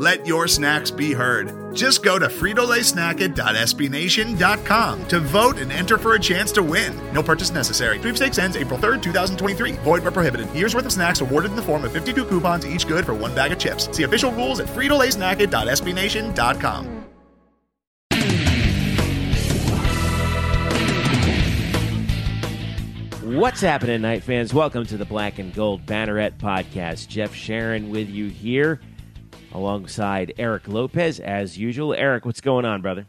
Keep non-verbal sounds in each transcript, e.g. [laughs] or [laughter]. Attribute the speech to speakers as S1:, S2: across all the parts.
S1: Let your snacks be heard. Just go to fritolaysnacket.sbnation.com to vote and enter for a chance to win. No purchase necessary. Sweepstakes ends April 3rd, 2023. Void where prohibited. Year's worth of snacks awarded in the form of 52 coupons, each good for one bag of chips. See official rules at fritolaysnacket.sbnation.com.
S2: What's happening, tonight, fans? Welcome to the Black and Gold Banneret podcast. Jeff Sharon with you here alongside Eric Lopez as usual. Eric, what's going on, brother?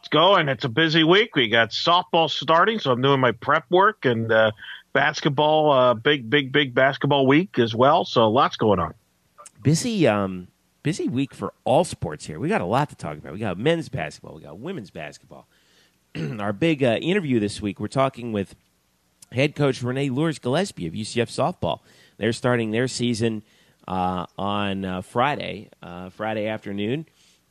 S3: It's going. It's a busy week. We got softball starting, so I'm doing my prep work and uh, basketball, uh, big, big, big basketball week as well. So lots going on.
S2: Busy, um, busy week for all sports here. We got a lot to talk about. We got men's basketball. We got women's basketball. [clears throat] Our big uh, interview this week. We're talking with head coach Renee Luers-Gillispie of UCF softball. They're starting their season uh, on uh, Friday, uh, Friday afternoon.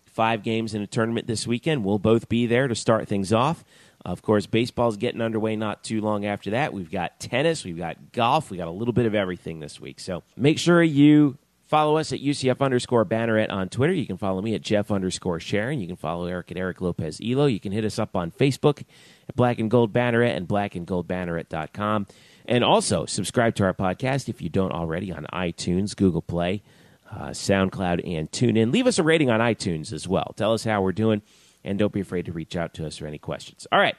S2: Five games in a tournament this weekend. We'll both be there to start things off. Of course, baseball's getting underway not too long after that. We've got tennis, we've got golf, we got a little bit of everything this week. So make sure you follow us at UCF underscore banneret on Twitter. You can follow me at Jeff underscore Sharon. You can follow Eric at Eric Lopez Elo. You can hit us up on Facebook at Black and Gold Banneret and blackandgoldbanneret.com. And also subscribe to our podcast if you don't already on iTunes, Google Play, uh, SoundCloud, and TuneIn. Leave us a rating on iTunes as well. Tell us how we're doing, and don't be afraid to reach out to us for any questions. All right.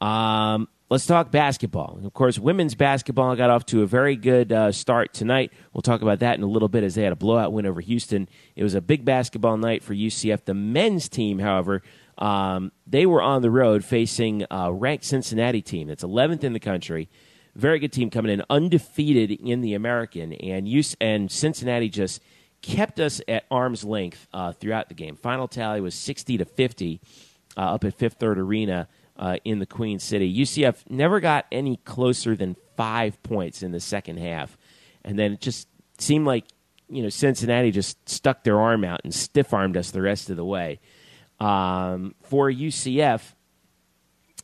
S2: Um, let's talk basketball. Of course, women's basketball got off to a very good uh, start tonight. We'll talk about that in a little bit as they had a blowout win over Houston. It was a big basketball night for UCF. The men's team, however, um, they were on the road facing a ranked Cincinnati team that's 11th in the country very good team coming in undefeated in the American, and use and Cincinnati just kept us at arm's length uh, throughout the game. Final tally was sixty to fifty uh, up at Fifth Third Arena uh, in the Queen City. UCF never got any closer than five points in the second half, and then it just seemed like you know Cincinnati just stuck their arm out and stiff armed us the rest of the way. Um, for UCF,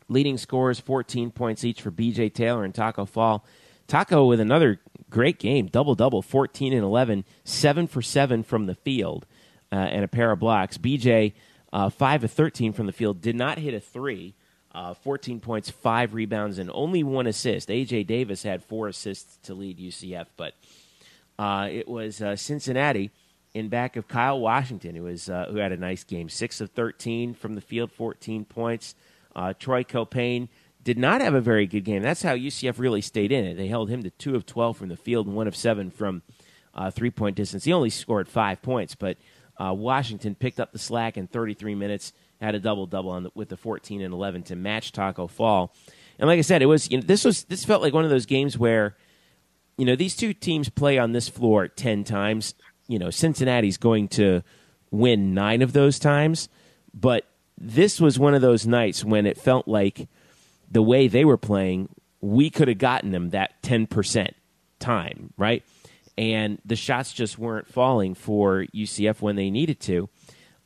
S2: Leading scores 14 points each for BJ Taylor and Taco Fall. Taco with another great game, double double, 14 and 11, 7 for 7 from the field, uh, and a pair of blocks. BJ, uh, 5 of 13 from the field, did not hit a three. Uh, 14 points, 5 rebounds, and only one assist. AJ Davis had four assists to lead UCF, but uh, it was uh, Cincinnati in back of Kyle Washington, who, was, uh, who had a nice game. 6 of 13 from the field, 14 points. Uh, Troy Caupain did not have a very good game. That's how UCF really stayed in it. They held him to two of twelve from the field and one of seven from uh, three point distance. He only scored five points, but uh, Washington picked up the slack in 33 minutes, had a double double with the 14 and 11 to match Taco Fall. And like I said, it was you know, this was this felt like one of those games where you know these two teams play on this floor 10 times. You know Cincinnati's going to win nine of those times, but this was one of those nights when it felt like the way they were playing, we could have gotten them that 10% time, right? And the shots just weren't falling for UCF when they needed to.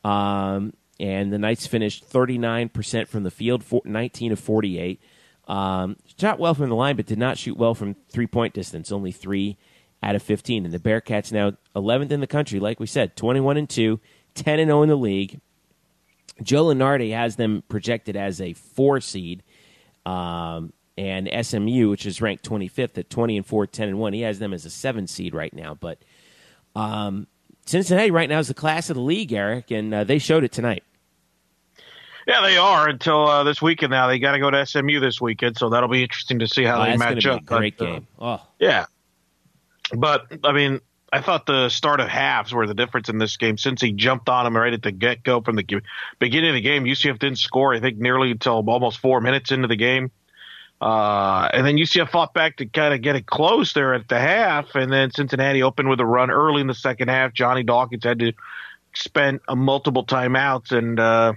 S2: Um, and the Knights finished 39% from the field, 19 of 48. Um, shot well from the line, but did not shoot well from three point distance, only three out of 15. And the Bearcats now 11th in the country, like we said, 21 and 2, 10 and 0 in the league. Joe Lunardi has them projected as a four seed, um, and SMU, which is ranked 25th at 20 and 4, 10 and 1, he has them as a seven seed right now. But um, Cincinnati right now is the class of the league, Eric, and uh, they showed it tonight.
S3: Yeah, they are until uh, this weekend. Now they got to go to SMU this weekend, so that'll be interesting to see how
S2: oh,
S3: they match up.
S2: great but, uh, game. Uh, oh,
S3: yeah. But I mean, I thought the start of halves were the difference in this game. Cincy jumped on him right at the get go from the beginning of the game, UCF didn't score. I think nearly until almost four minutes into the game. Uh, and then UCF fought back to kind of get it close there at the half, and then Cincinnati opened with a run early in the second half. Johnny Dawkins had to spend multiple timeouts, and uh,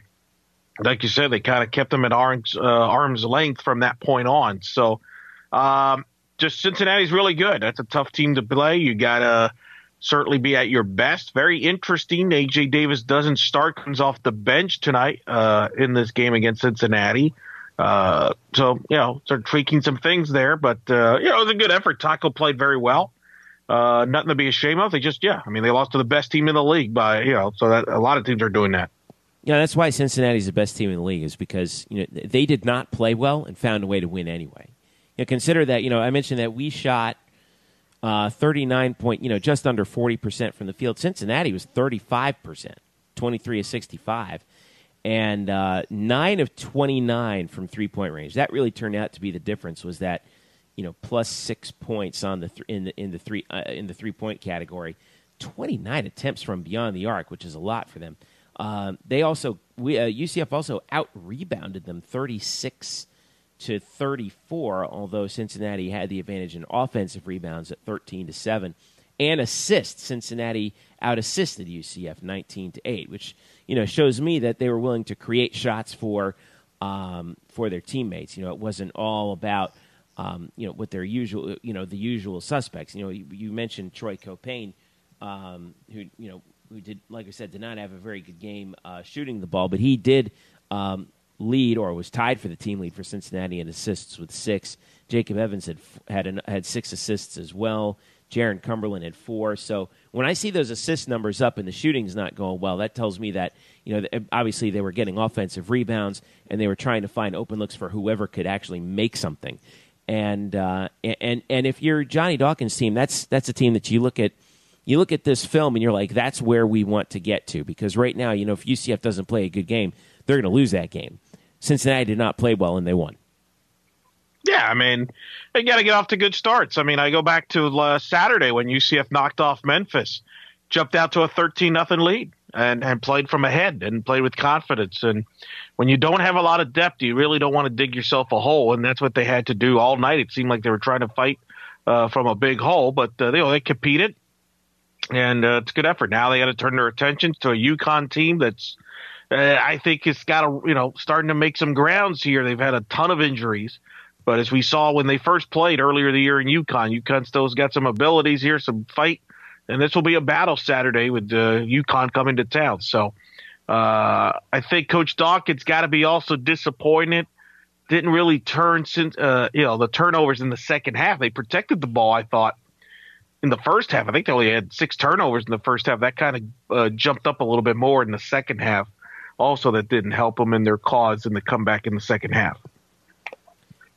S3: like you said, they kind of kept them at arms uh, arm's length from that point on. So, um, just Cincinnati's really good. That's a tough team to play. You gotta certainly be at your best. Very interesting. AJ Davis doesn't start, comes off the bench tonight uh, in this game against Cincinnati. Uh, so you know, start tweaking some things there, but uh, you know, it was a good effort. Taco played very well. Uh, nothing to be ashamed of. They just, yeah, I mean, they lost to the best team in the league by, you know, so that a lot of teams are doing that.
S2: Yeah, that's why Cincinnati's the best team in the league is because you know they did not play well and found a way to win anyway. Know, consider that you know I mentioned that we shot uh, thirty nine point you know just under forty percent from the field. Cincinnati was thirty five percent, twenty three of sixty five and uh, nine of 29 from three point range. That really turned out to be the difference. Was that you know plus six points on the th- in the in the three uh, in the three point category. 29 attempts from beyond the arc, which is a lot for them. Um, they also we, uh, UCF also out rebounded them 36 to 34, although Cincinnati had the advantage in offensive rebounds at 13 to 7 and assists. Cincinnati out assisted UCF 19 to 8, which you know shows me that they were willing to create shots for um, for their teammates. You know, it wasn't all about um, you know what their usual you know the usual suspects. You know, you, you mentioned Troy Caupain, um, who you know who did like I said did not have a very good game uh, shooting the ball, but he did. Um, lead or was tied for the team lead for Cincinnati in assists with six. Jacob Evans had had an, had six assists as well. Jarron Cumberland had four. So when I see those assist numbers up and the shooting's not going well, that tells me that you know obviously they were getting offensive rebounds and they were trying to find open looks for whoever could actually make something. And uh, and and if you're Johnny Dawkins' team, that's that's a team that you look at. You look at this film and you're like, that's where we want to get to because right now, you know, if UCF doesn't play a good game, they're going to lose that game. Cincinnati did not play well and they won.
S3: Yeah, I mean, they got to get off to good starts. I mean, I go back to uh, Saturday when UCF knocked off Memphis, jumped out to a thirteen nothing lead, and and played from ahead and played with confidence. And when you don't have a lot of depth, you really don't want to dig yourself a hole, and that's what they had to do all night. It seemed like they were trying to fight uh, from a big hole, but uh, they, you know, they competed, and uh, it's a good effort. Now they got to turn their attention to a UConn team that's. Uh, I think it's got to, you know, starting to make some grounds here. They've had a ton of injuries. But as we saw when they first played earlier the year in UConn, UConn still's got some abilities here, some fight, and this will be a battle Saturday with uh, UConn coming to town. So uh, I think Coach Dawkins got to be also disappointed. Didn't really turn since uh, you know the turnovers in the second half. They protected the ball. I thought in the first half. I think they only had six turnovers in the first half. That kind of uh, jumped up a little bit more in the second half. Also, that didn't help them in their cause in the comeback in the second half.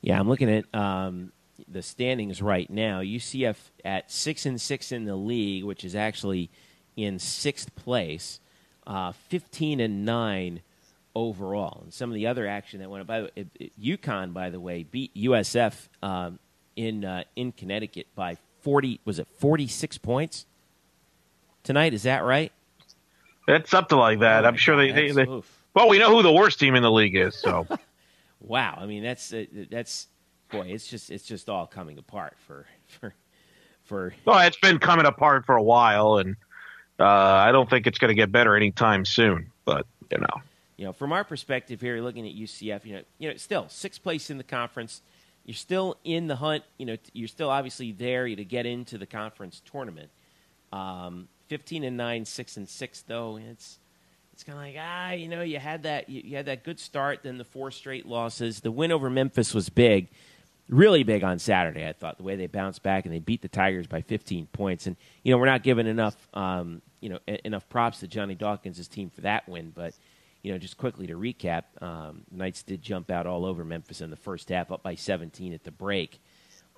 S2: Yeah, I'm looking at um, the standings right now. UCF at six and six in the league, which is actually in sixth place, uh, fifteen and nine overall. And some of the other action that went up. by it, it, UConn, by the way, beat USF um, in uh, in Connecticut by forty. Was it forty six points tonight? Is that right?
S3: It's something like that. Oh I'm sure God, they, they, they well, we know who the worst team in the league is, so. [laughs]
S2: wow. I mean, that's uh, that's boy. It's just it's just all coming apart for for for.
S3: Well, it's been coming apart for a while, and uh, I don't think it's going to get better anytime soon. But you know,
S2: you know, from our perspective here, looking at UCF, you know, you know, still sixth place in the conference. You're still in the hunt. You know, you're still obviously there to get into the conference tournament. Um, Fifteen and nine, six and six, though. It's it's kind of like ah, you know, you had that you, you, had that good start, then the four straight losses. The win over Memphis was big, really big on Saturday. I thought the way they bounced back and they beat the Tigers by 15 points. And you know, we're not giving enough um, you know enough props to Johnny Dawkins' team for that win, but you know, just quickly to recap, um, Knights did jump out all over Memphis in the first half, up by 17 at the break.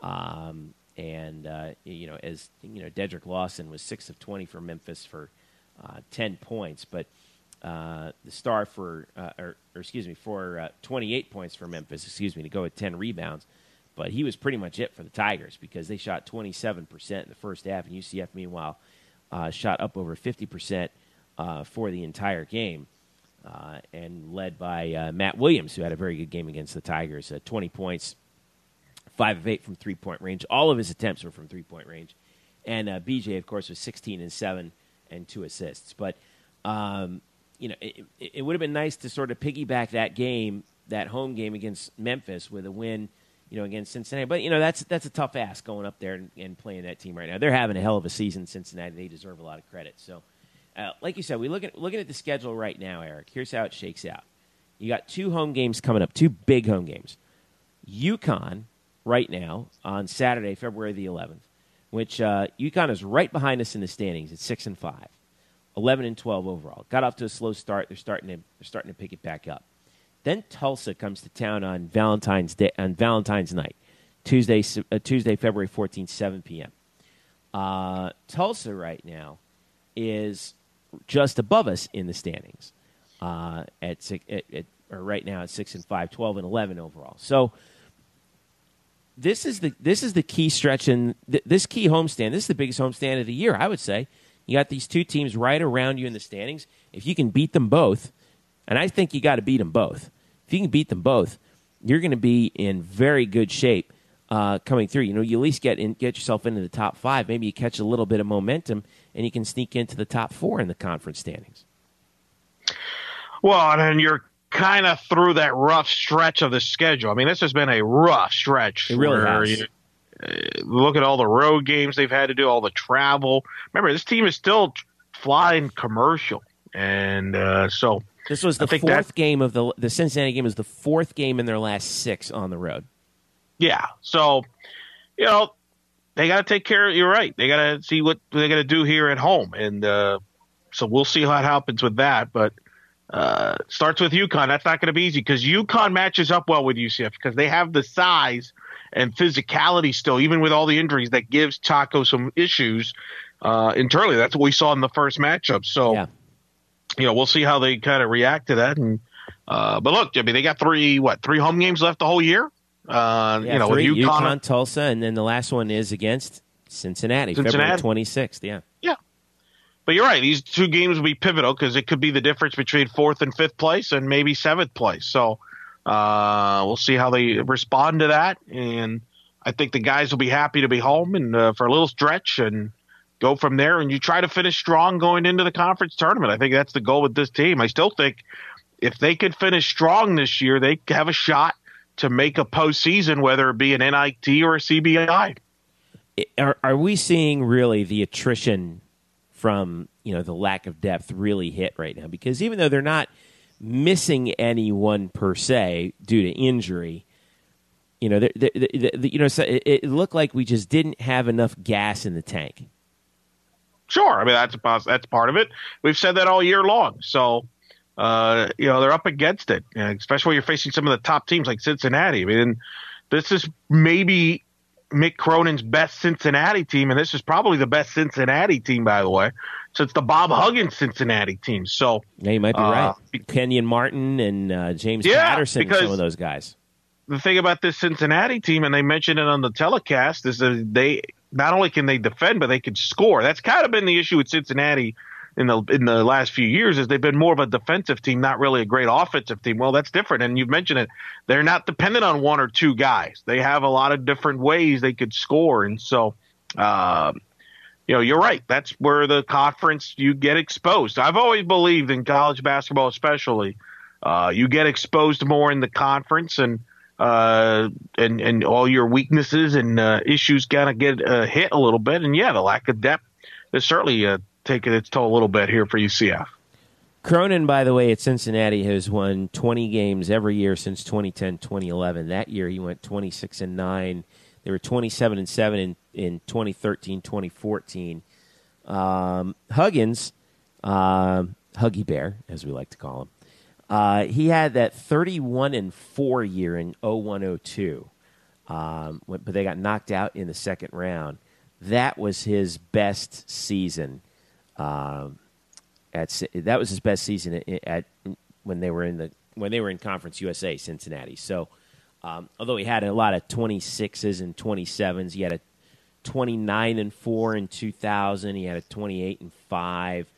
S2: Um, and uh, you know, as you know, Dedric Lawson was six of 20 for Memphis for uh, 10 points, but uh, the star for, uh, or, or, excuse me, for uh, 28 points for Memphis, excuse me, to go with 10 rebounds. But he was pretty much it for the Tigers because they shot 27% in the first half, and UCF, meanwhile, uh, shot up over 50% uh, for the entire game. and led by Matt Williams, who had a very good game against the Tigers, 20 points, five of eight from three point range. All of his attempts were from three point range, and uh, BJ, of course, was sixteen and seven and two assists. But um, you know, it, it, would have been nice to sort of piggyback that game, that home game against Memphis, with a win. You know, against Cincinnati, but you know that's that's a tough ask going up there and, and playing that team right now. They're having a hell of a season, Cincinnati. They deserve a lot of credit. So, uh, like you said, we look at looking at the schedule right now, Eric. Here's how it shakes out. You got two home games coming up, two big home games. UConn right now on Saturday, February the 11th, which uh, UConn is right behind us in the standings at six and five, 11 and 12 overall. Got off to a slow start. They're starting to they're starting to pick it back up. Then Tulsa comes to town on Valentine's Day on Valentine's night, Tuesday uh, Tuesday February 14th, 7 p.m. Uh, Tulsa right now is just above us in the standings uh, at, six, at, at or right now at six and five, 12 and 11 overall. So this is the this is the key stretch in th- this key homestand. This is the biggest homestand of the year, I would say. You got these two teams right around you in the standings. If you can beat them both, and I think you got to beat them both. If you can beat them both, you're going to be in very good shape uh, coming through. You know, you at least get in, get yourself into the top five. Maybe you catch a little bit of momentum, and you can sneak into the top four in the conference standings.
S3: Well, and then you're kind of through that rough stretch of the schedule. I mean, this has been a rough stretch.
S2: It really has.
S3: You, uh, look at all the road games they've had to do, all the travel. Remember, this team is still flying commercial, and uh, so
S2: this was the fourth that, game of the the Cincinnati game. is the fourth game in their last six on the road.
S3: Yeah, so you know they got to take care. of You're right. They got to see what they got to do here at home, and uh, so we'll see what happens with that. But uh, starts with UConn. That's not going to be easy because UConn matches up well with UCF because they have the size and physicality still, even with all the injuries, that gives Taco some issues uh, internally. That's what we saw in the first matchup. So, yeah. you know, we'll see how they kind of react to that. And uh, but look, I mean, they got three what three home games left the whole year. Uh,
S2: yeah,
S3: you know,
S2: three,
S3: UConn,
S2: UConn, Tulsa, and then the last one is against Cincinnati, Cincinnati. February twenty sixth. Yeah,
S3: yeah. But you're right; these two games will be pivotal because it could be the difference between fourth and fifth place, and maybe seventh place. So uh, we'll see how they respond to that, and I think the guys will be happy to be home and uh, for a little stretch and go from there. And you try to finish strong going into the conference tournament. I think that's the goal with this team. I still think if they could finish strong this year, they have a shot to make a postseason, whether it be an NIT or a CBI.
S2: Are, are we seeing really the attrition from you know the lack of depth really hit right now? Because even though they're not missing anyone per se due to injury, you know, they're, they're, they're, you know, it, it looked like we just didn't have enough gas in the tank.
S3: Sure, I mean that's a, that's part of it. We've said that all year long. So uh, you know, they're up against it, especially when you're facing some of the top teams like Cincinnati. I mean, this is maybe Mick Cronin's best Cincinnati team, and this is probably the best Cincinnati team, by the way. So it's the Bob Huggins Cincinnati team. So
S2: yeah, you might be uh, right. Kenyon Martin and uh, James yeah, Patterson, some of those guys.
S3: The thing about this Cincinnati team, and they mentioned it on the telecast, is that they not only can they defend, but they can score. That's kind of been the issue with Cincinnati in the in the last few years is they've been more of a defensive team, not really a great offensive team. Well, that's different, and you've mentioned it. They're not dependent on one or two guys. They have a lot of different ways they could score, and so. Um, you know, you're right. That's where the conference you get exposed. I've always believed in college basketball, especially, uh, you get exposed more in the conference, and uh, and and all your weaknesses and uh, issues kind of get uh, hit a little bit. And yeah, the lack of depth is certainly uh, taken its toll a little bit here for UCF.
S2: Cronin, by the way, at Cincinnati has won 20 games every year since 2010, 2011. That year he went 26 and 9. They were 27 and 7 in, in 2013, 2014. Um, Huggins, uh, Huggy Bear, as we like to call him, uh, he had that 31 and 4 year in 0102. Um, but they got knocked out in the second round. That was his best season um, at that was his best season at, at, when they were in the when they were in Conference USA, Cincinnati. So, um, although he had a lot of twenty sixes and twenty sevens, he had a twenty nine and four in two thousand. He had a twenty eight and five.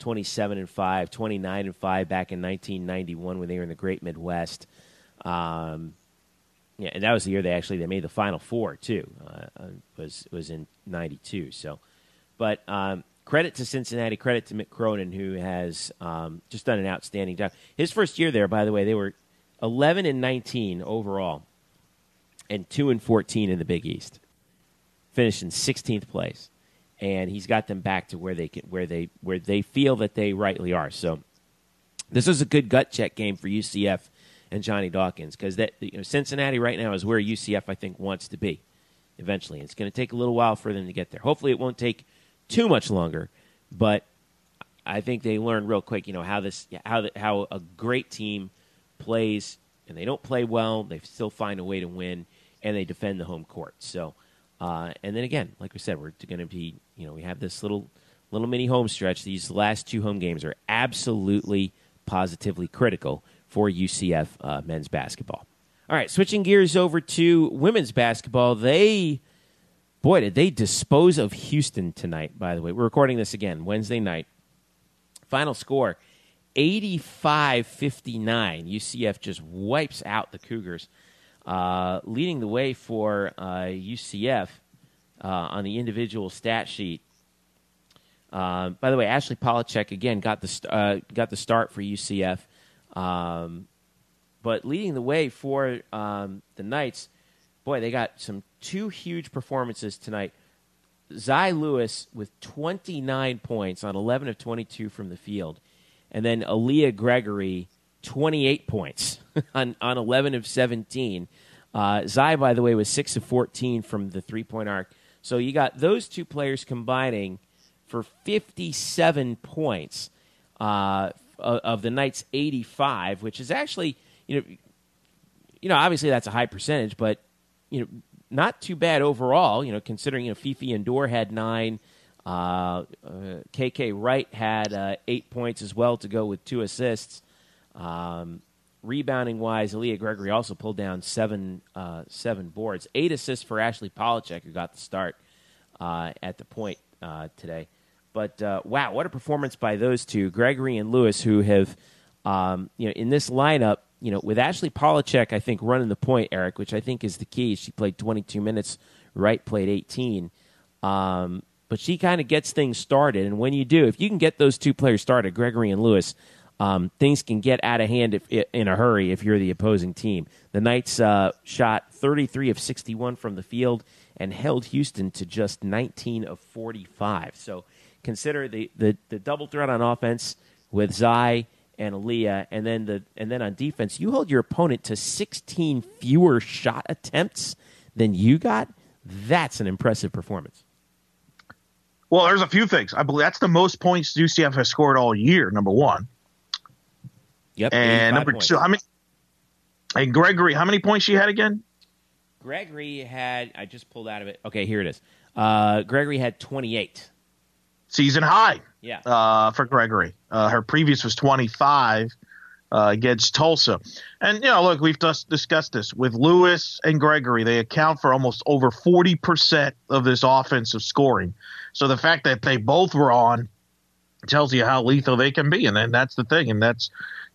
S2: 27 and 5, 29 and 5 back in 1991 when they were in the Great Midwest. Um, yeah, and that was the year they actually they made the Final Four too. Uh, uh was was in '92. So, but um, credit to Cincinnati, credit to Mick Cronin, who has um, just done an outstanding job. His first year there, by the way, they were 11 and 19 overall, and two and 14 in the Big East, finished in 16th place, and he's got them back to where they can, where they where they feel that they rightly are. So, this is a good gut check game for UCF and Johnny Dawkins because that you know, Cincinnati right now is where UCF I think wants to be eventually. It's going to take a little while for them to get there. Hopefully, it won't take too much longer, but I think they learned real quick. You know how this how the, how a great team plays, and they don't play well. They still find a way to win, and they defend the home court. So, uh, and then again, like we said, we're going to be you know we have this little little mini home stretch. These last two home games are absolutely positively critical for UCF uh, men's basketball. All right, switching gears over to women's basketball. They, boy, did they dispose of Houston tonight, by the way. We're recording this again Wednesday night. Final score 85 59. UCF just wipes out the Cougars, uh, leading the way for uh, UCF uh, on the individual stat sheet. Uh, by the way, Ashley Polachek again got the uh, got the start for UCF. Um, but leading the way for um, the Knights, boy, they got some two huge performances tonight. Zy Lewis with 29 points on 11 of 22 from the field, and then Aaliyah Gregory 28 points [laughs] on, on 11 of 17. Uh, by the way, was 6 of 14 from the three point arc. So you got those two players combining for 57 points uh, of the Knights' 85, which is actually, you know, you know, obviously that's a high percentage, but you know, not too bad overall. You know, considering you know Fifi Endor had nine, uh, uh, KK Wright had uh, eight points as well to go with two assists. Um, rebounding wise, Aaliyah Gregory also pulled down seven uh, seven boards, eight assists for Ashley Polachek, who got the start uh, at the point uh, today. But uh, wow, what a performance by those two, Gregory and Lewis, who have, um, you know, in this lineup, you know, with Ashley Polachek, I think running the point, Eric, which I think is the key. She played 22 minutes, Wright played 18. Um, but she kind of gets things started. And when you do, if you can get those two players started, Gregory and Lewis, um, things can get out of hand if, in a hurry if you're the opposing team. The Knights uh, shot 33 of 61 from the field and held Houston to just 19 of 45. So consider the, the, the double threat on offense with Zy and Aaliyah, and then the and then on defense, you hold your opponent to 16 fewer shot attempts than you got. That's an impressive performance.
S3: Well, there's a few things. I believe that's the most points UCF has scored all year. Number one.
S2: Yep.
S3: And number points. two, how many? And Gregory, how many points she had again?
S2: Gregory had. I just pulled out of it. Okay, here it is. Uh, Gregory had 28
S3: season high.
S2: Yeah.
S3: Uh, for Gregory, uh, her previous was 25 uh, against Tulsa, and you know, look, we've just discussed this with Lewis and Gregory. They account for almost over 40 percent of this offensive scoring. So the fact that they both were on tells you how lethal they can be, and then that's the thing, and that's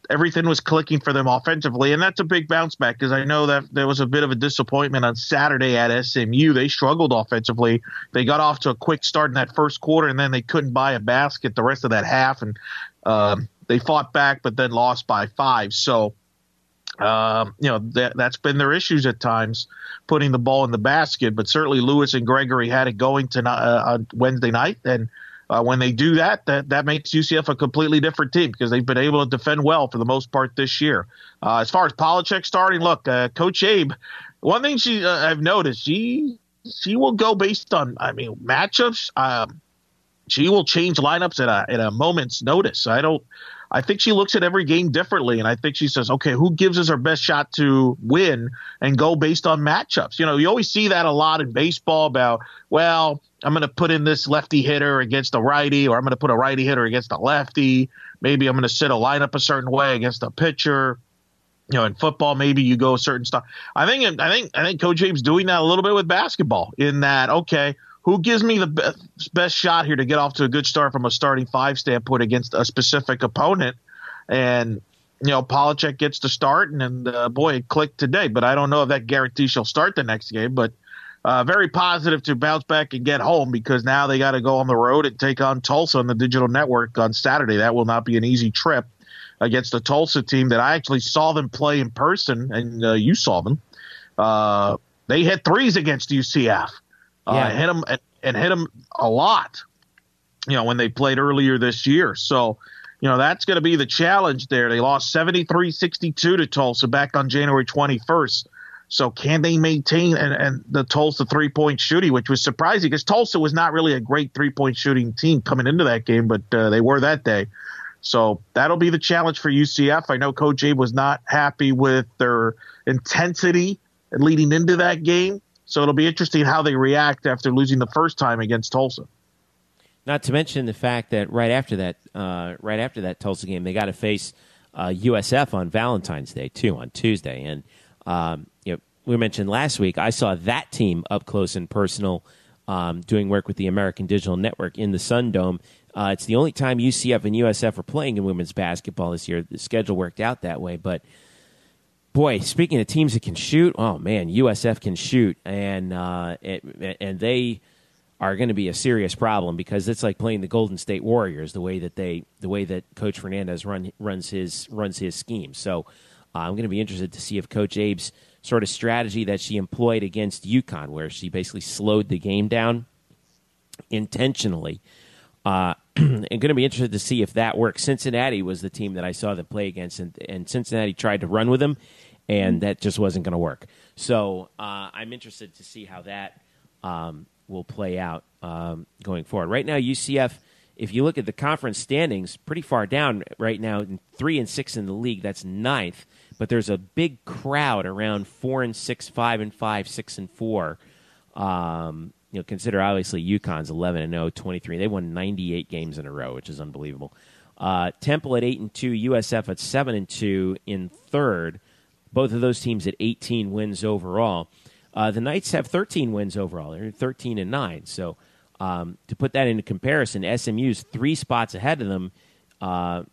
S3: everything was clicking for them offensively, and that's a big bounce back because I know that there was a bit of a disappointment on Saturday at SMU. They struggled offensively. They got off to a quick start in that first quarter, and then they couldn't buy a basket the rest of that half, and um, they fought back, but then lost by five. So. Um, you know that that's been their issues at times, putting the ball in the basket. But certainly Lewis and Gregory had it going tonight uh, on Wednesday night, and uh, when they do that, that that makes UCF a completely different team because they've been able to defend well for the most part this year. Uh, as far as Polachek starting, look, uh, Coach Abe, one thing she uh, I've noticed she she will go based on I mean matchups. Um, she will change lineups at a at a moment's notice. I don't. I think she looks at every game differently, and I think she says, okay, who gives us our best shot to win and go based on matchups? You know, you always see that a lot in baseball about, well, I'm going to put in this lefty hitter against a righty, or I'm going to put a righty hitter against a lefty. Maybe I'm going to set a lineup a certain way against a pitcher. You know, in football, maybe you go a certain stuff. I think, I think, I think Coach James doing that a little bit with basketball. In that, okay, who gives me the best, best shot here to get off to a good start from a starting five standpoint against a specific opponent, and you know, Polachek gets to start, and, and uh, boy, it clicked today. But I don't know if that guarantees she'll start the next game. But uh, very positive to bounce back and get home because now they got to go on the road and take on Tulsa on the digital network on Saturday. That will not be an easy trip against the Tulsa team that I actually saw them play in person, and uh, you saw them. Uh, they hit threes against UCF, uh, hit them and, and hit them a lot. You know when they played earlier this year, so you know that's going to be the challenge there. They lost 73-62 to Tulsa back on January 21st. So can they maintain and, and the Tulsa three point shooting, which was surprising because Tulsa was not really a great three point shooting team coming into that game, but uh, they were that day. So that'll be the challenge for UCF. I know Coach Abe was not happy with their intensity leading into that game. So it'll be interesting how they react after losing the first time against Tulsa.
S2: Not to mention the fact that right after that, uh, right after that Tulsa game, they got to face uh, USF on Valentine's Day too on Tuesday, and um, you know, we mentioned last week, I saw that team up close and personal um, doing work with the American Digital Network in the Sun Dome. Uh, it's the only time UCF and USF are playing in women's basketball this year. The schedule worked out that way, but boy, speaking of teams that can shoot, oh man, USF can shoot, and uh, it, and they are going to be a serious problem because it's like playing the Golden State Warriors the way that they the way that Coach Fernandez run, runs his runs his scheme. So uh, I'm going to be interested to see if Coach Abe's sort of strategy that she employed against UConn, where she basically slowed the game down intentionally. Uh, [clears throat] and going to be interested to see if that works. Cincinnati was the team that I saw them play against, and, and Cincinnati tried to run with them, and that just wasn't going to work. So uh, I'm interested to see how that um, will play out um, going forward. Right now, UCF if you look at the conference standings, pretty far down right now, three and six in the league. That's ninth, but there's a big crowd around four and six, five and five, six and four. Um, you know, consider obviously UConn's 11 and 0, 23. They won 98 games in a row, which is unbelievable. Uh, Temple at eight and two, USF at seven and two in third. Both of those teams at 18 wins overall. Uh, the Knights have 13 wins overall. They're 13 and nine. So um, to put that into comparison, SMU's three spots ahead of them uh,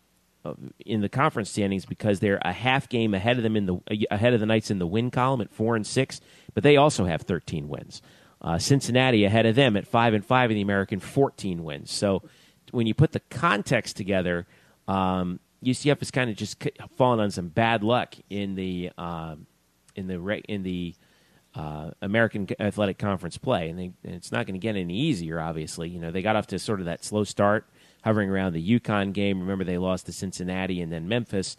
S2: in the conference standings because they're a half game ahead of them in the ahead of the Knights in the win column at four and six, but they also have 13 wins. Uh, Cincinnati ahead of them at five and five in the American, 14 wins. So when you put the context together, um, UCF has kind of just fallen on some bad luck in the um, in the in the uh, American Athletic Conference play, and, they, and it's not going to get any easier. Obviously, you know they got off to sort of that slow start, hovering around the UConn game. Remember, they lost to Cincinnati and then Memphis,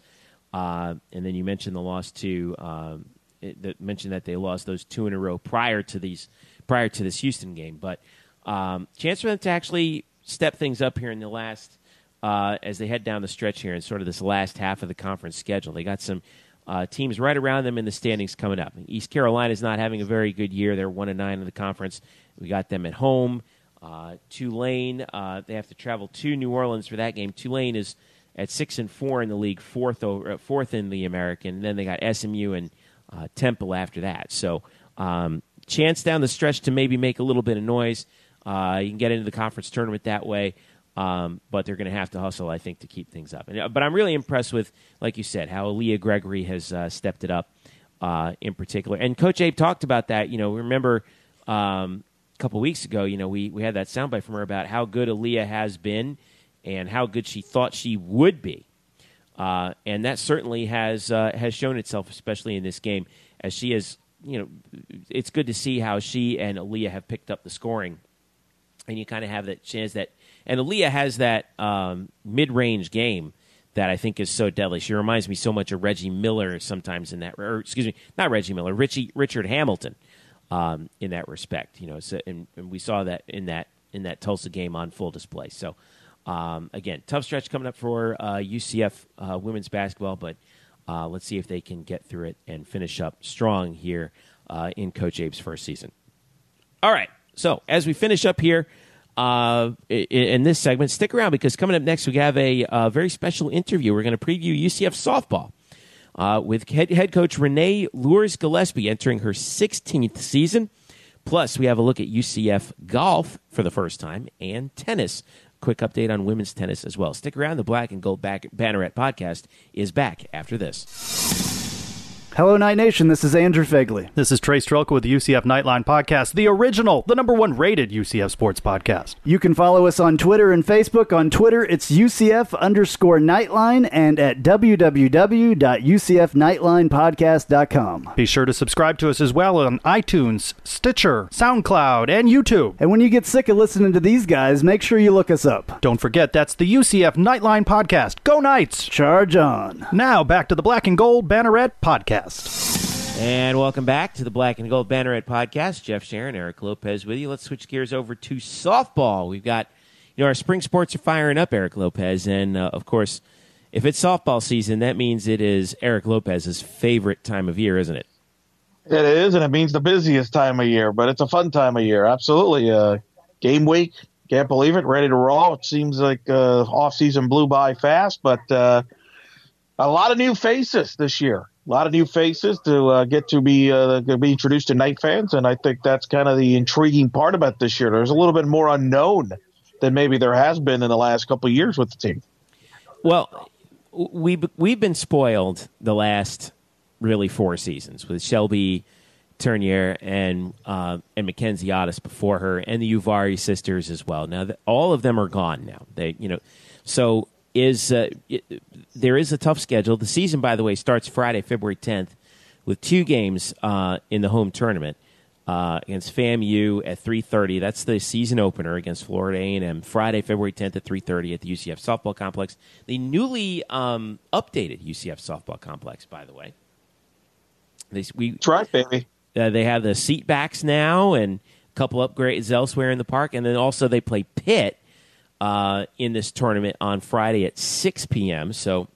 S2: uh, and then you mentioned the loss to um, it, that mentioned that they lost those two in a row prior to these prior to this Houston game. But um, chance for them to actually step things up here in the last uh, as they head down the stretch here in sort of this last half of the conference schedule. They got some uh, teams right around them in the standings coming up. East Carolina is not having a very good year. They're one and nine in the conference. We got them at home. Uh, Tulane, uh, they have to travel to New Orleans for that game. Tulane is at six and four in the league, fourth over, uh, fourth in the American. And then they got SMU and uh, Temple after that. So um, chance down the stretch to maybe make a little bit of noise. Uh, you can get into the conference tournament that way. Um, but they're going to have to hustle, I think, to keep things up. And, uh, but I'm really impressed with, like you said, how Aaliyah Gregory has uh, stepped it up uh, in particular. And Coach Abe talked about that. You know, remember um, a couple weeks ago, you know, we, we had that soundbite from her about how good Aaliyah has been and how good she thought she would be. Uh, and that certainly has uh, has shown itself, especially in this game, as she has. You know, it's good to see how she and Aaliyah have picked up the scoring, and you kind of have that chance that and Aaliyah has that um, mid range game that I think is so deadly. She reminds me so much of Reggie Miller sometimes in that, or excuse me, not Reggie Miller, Richie Richard Hamilton um, in that respect. You know, so, and, and, we saw that in that in that Tulsa game on full display. So um, again, tough stretch coming up for uh, UCF uh, women's basketball, but uh, let's see if they can get through it and finish up strong here uh, in Coach Abe's first season. All right, so as we finish up here uh, in this segment. Stick around because coming up next, we have a, a very special interview. We're going to preview UCF softball uh, with head, head coach Renee Luers-Gillispie entering her 16th season. Plus, we have a look at UCF golf for the first time and tennis quick update on women's tennis as well. Stick around. The Black and Gold back, Banneret podcast is back after this.
S4: Hello, Knight Nation. This is Andrew Fegley.
S5: This is Trey Strelka with the UCF Nightline Podcast, the original, the number one rated UCF sports podcast.
S4: You can follow us on Twitter and Facebook. On Twitter, it's UCF underscore Nightline and at www.ucfnightlinepodcast.com.
S5: Be sure to subscribe to us as well on iTunes, Stitcher, SoundCloud, and YouTube.
S4: And when you get sick of listening to these guys, make sure you look us up.
S5: Don't forget, that's the UCF Nightline Podcast. Go Knights!
S4: Charge on.
S5: Now, back to the Black and Gold Banneret Podcast.
S2: And welcome back to the Black and Gold Banneret podcast. Jeff Sharon, Eric Lopez with you. Let's switch gears over to softball. We've got, you know, our spring sports are firing up, Eric Lopez. And uh, of course, if it's softball season, that means it is Eric Lopez's favorite time of year, isn't it?
S3: It is, and it means the busiest time of year, but it's a fun time of year. Absolutely. Uh, game week, can't believe it, ready to roll. It seems like uh, off season blew by fast, but uh, a lot of new faces this year a lot of new faces to uh, get to be uh, be introduced to Knight fans, and I think that's kind of the intriguing part about this year. There's a little bit more unknown than maybe there has been in the last couple of years with the team.
S2: Well, we we've been spoiled the last really four seasons with Shelby Turnier and uh, and Mackenzie Otis before her, and the Uvari sisters as well. Now, all of them are gone now. They, you know, so is uh, it, there is a tough schedule. The season, by the way, starts Friday, February 10th, with two games uh, in the home tournament uh, against FAMU at 3:30. That's the season opener against Florida A&M. Friday, February 10th at 3:30 at the UCF softball complex. The newly um, updated UCF softball complex, by the way.
S3: They, we, That's right, baby.
S2: Uh, they have the seat backs now and a couple upgrades elsewhere in the park, and then also they play Pitt uh, in this tournament on Friday at 6 p.m. So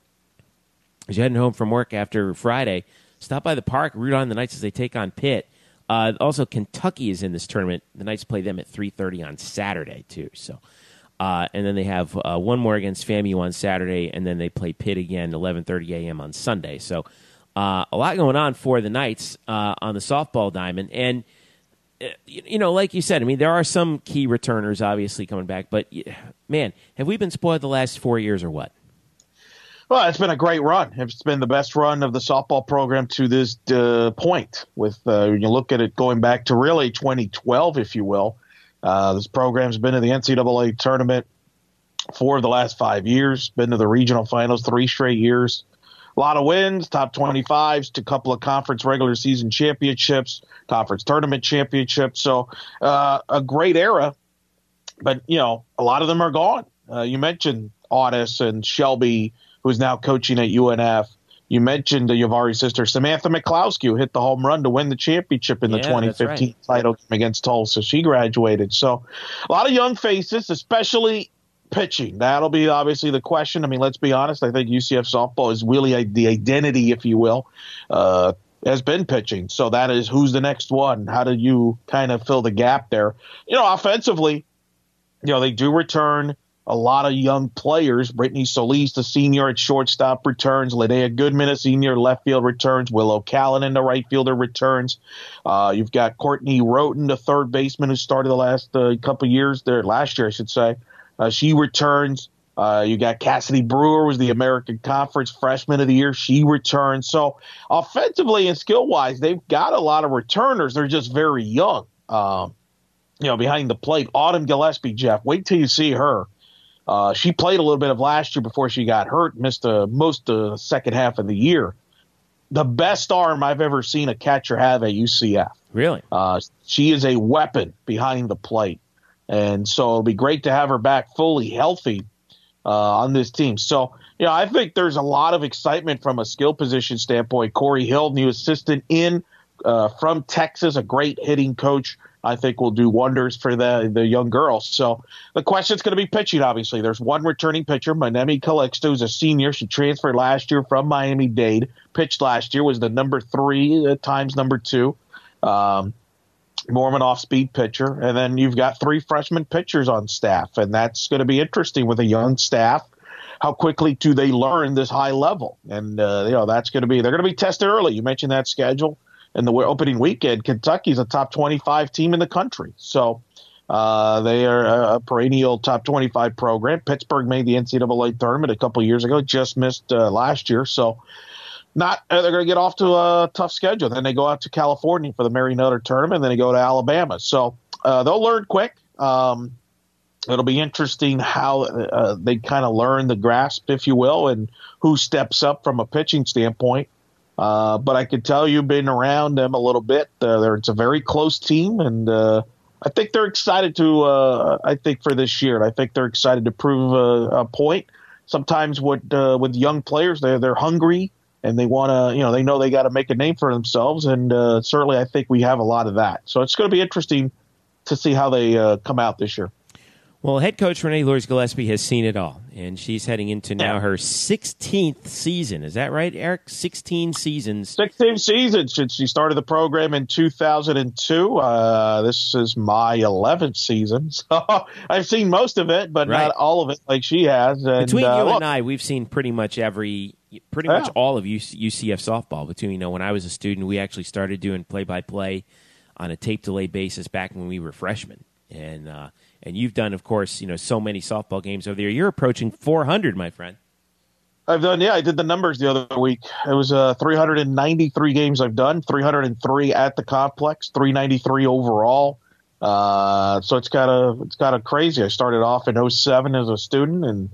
S2: as you're heading home from work after Friday, stop by the park, root on the Knights as they take on Pitt. Uh, also, Kentucky is in this tournament. The Knights play them at 3:30 on Saturday too. So, uh, and then they have uh, one more against FAMU on Saturday, and then they play Pitt again 11:30 a.m. on Sunday. So, uh, a lot going on for the Knights uh, on the softball diamond, and you know, like you said, I mean, there are some key returners obviously coming back, but man, have we been spoiled the last four years or what?
S3: Well, it's been a great run. It's been the best run of the softball program to this uh, point. With uh, you look at it going back to really 2012, if you will, uh, this program's been in the NCAA tournament for the last five years. Been to the regional finals three straight years a lot of wins, top 25s to a couple of conference regular season championships, conference tournament championships. So uh, a great era, but you know a lot of them are gone. Uh, you mentioned Otis and Shelby, who's now coaching at UNF. You mentioned the Uvari sister Samantha McCloskey, who hit the home run to win the championship in the yeah, 2015 right. title game against Tulsa. She graduated. So a lot of young faces, especially pitching. That'll be obviously the question. I mean, let's be honest. I think UCF softball is really a, the identity, if you will, uh, has been pitching. So that is who's the next one. How do you kind of fill the gap there? You know, offensively, you know they do return a lot of young players. Brittany Solis, the senior at shortstop, returns. Linnea Goodman, a senior left field, returns. Willow Callan, the right fielder, returns. Uh, you've got Courtney Roten, the third baseman, who started the last uh, couple years there, last year, I should say. Uh, she returns. Uh, you got Cassidy Brewer was the American Conference Freshman of the Year. She returns. So offensively and skill wise, they've got a lot of returners. They're just very young. Um, you know, behind the plate, Autumn Gillispie, Jeff. Wait till you see her. Uh, she played a little bit of last year before she got hurt, missed a, most of the second half of the year. The best arm I've ever seen a catcher have at UCF.
S2: Really?
S3: Uh, she is a weapon behind the plate. And so it'll be great to have her back fully healthy uh, on this team. So, you know, I think there's a lot of excitement from a skill position standpoint. Corey Hill, new assistant in uh, from Texas, a great hitting coach. I think will do wonders for the the young girls. So the question's going to be pitching. Obviously, there's one returning pitcher, Manemi Calixto, who's a senior. She transferred last year from Miami Dade. Pitched last year was the number three at times number two. Um, Mormon off speed pitcher, and then you've got three freshman pitchers on staff, and that's going to be interesting with a young staff. How quickly do they learn this high level? And uh, you know that's going to be they're going to be tested early. You mentioned that schedule and the opening weekend. Kentucky's a top twenty five team in the country, so Uh, they are a perennial top 25 program. Pittsburgh made the NCAA tournament a couple years ago, just missed uh, last year. So, not uh, they're going to get off to a tough schedule. Then they go out to California for the Mary Nutter tournament. Then they go to Alabama. So uh, they'll learn quick. Um, it'll be interesting how uh, they kind of learn the grasp, if you will, and who steps up from a pitching standpoint. Uh, but I can tell you, being around them a little bit, uh, it's a very close team, and uh, I think they're excited to. I think for this year, and I think they're excited to prove a, a point. Sometimes with uh, with young players, they're they're hungry and they want to, you know, they know they got to make a name for themselves, and uh, certainly I think we have a lot of that. So it's going to be interesting to see how they uh, come out this year.
S2: Well, head coach Renee Luers-Gillispie has seen it all, and she's heading into now her 16th season. Is that right, Eric? 16 seasons.
S3: 16 seasons since she started the program in 2002. Uh, this is my 11th season, [laughs] so I've seen most of it, but right. not all of it like she has.
S2: And, Between uh, you and I, we've seen pretty much every, pretty yeah. much all of UCF softball. Between you know, when I was a student, we actually started doing play-by-play on a tape delay basis back when we were freshmen, and. Uh, and you've done, of course, you know, so many softball games over there. You're approaching 400, my friend.
S3: I've done, yeah, I did the numbers the other week. It was uh, 393 games I've done, 303 at the complex, 393 overall. Uh, so it's kind of it's kind of crazy. I started off in 07 as a student, and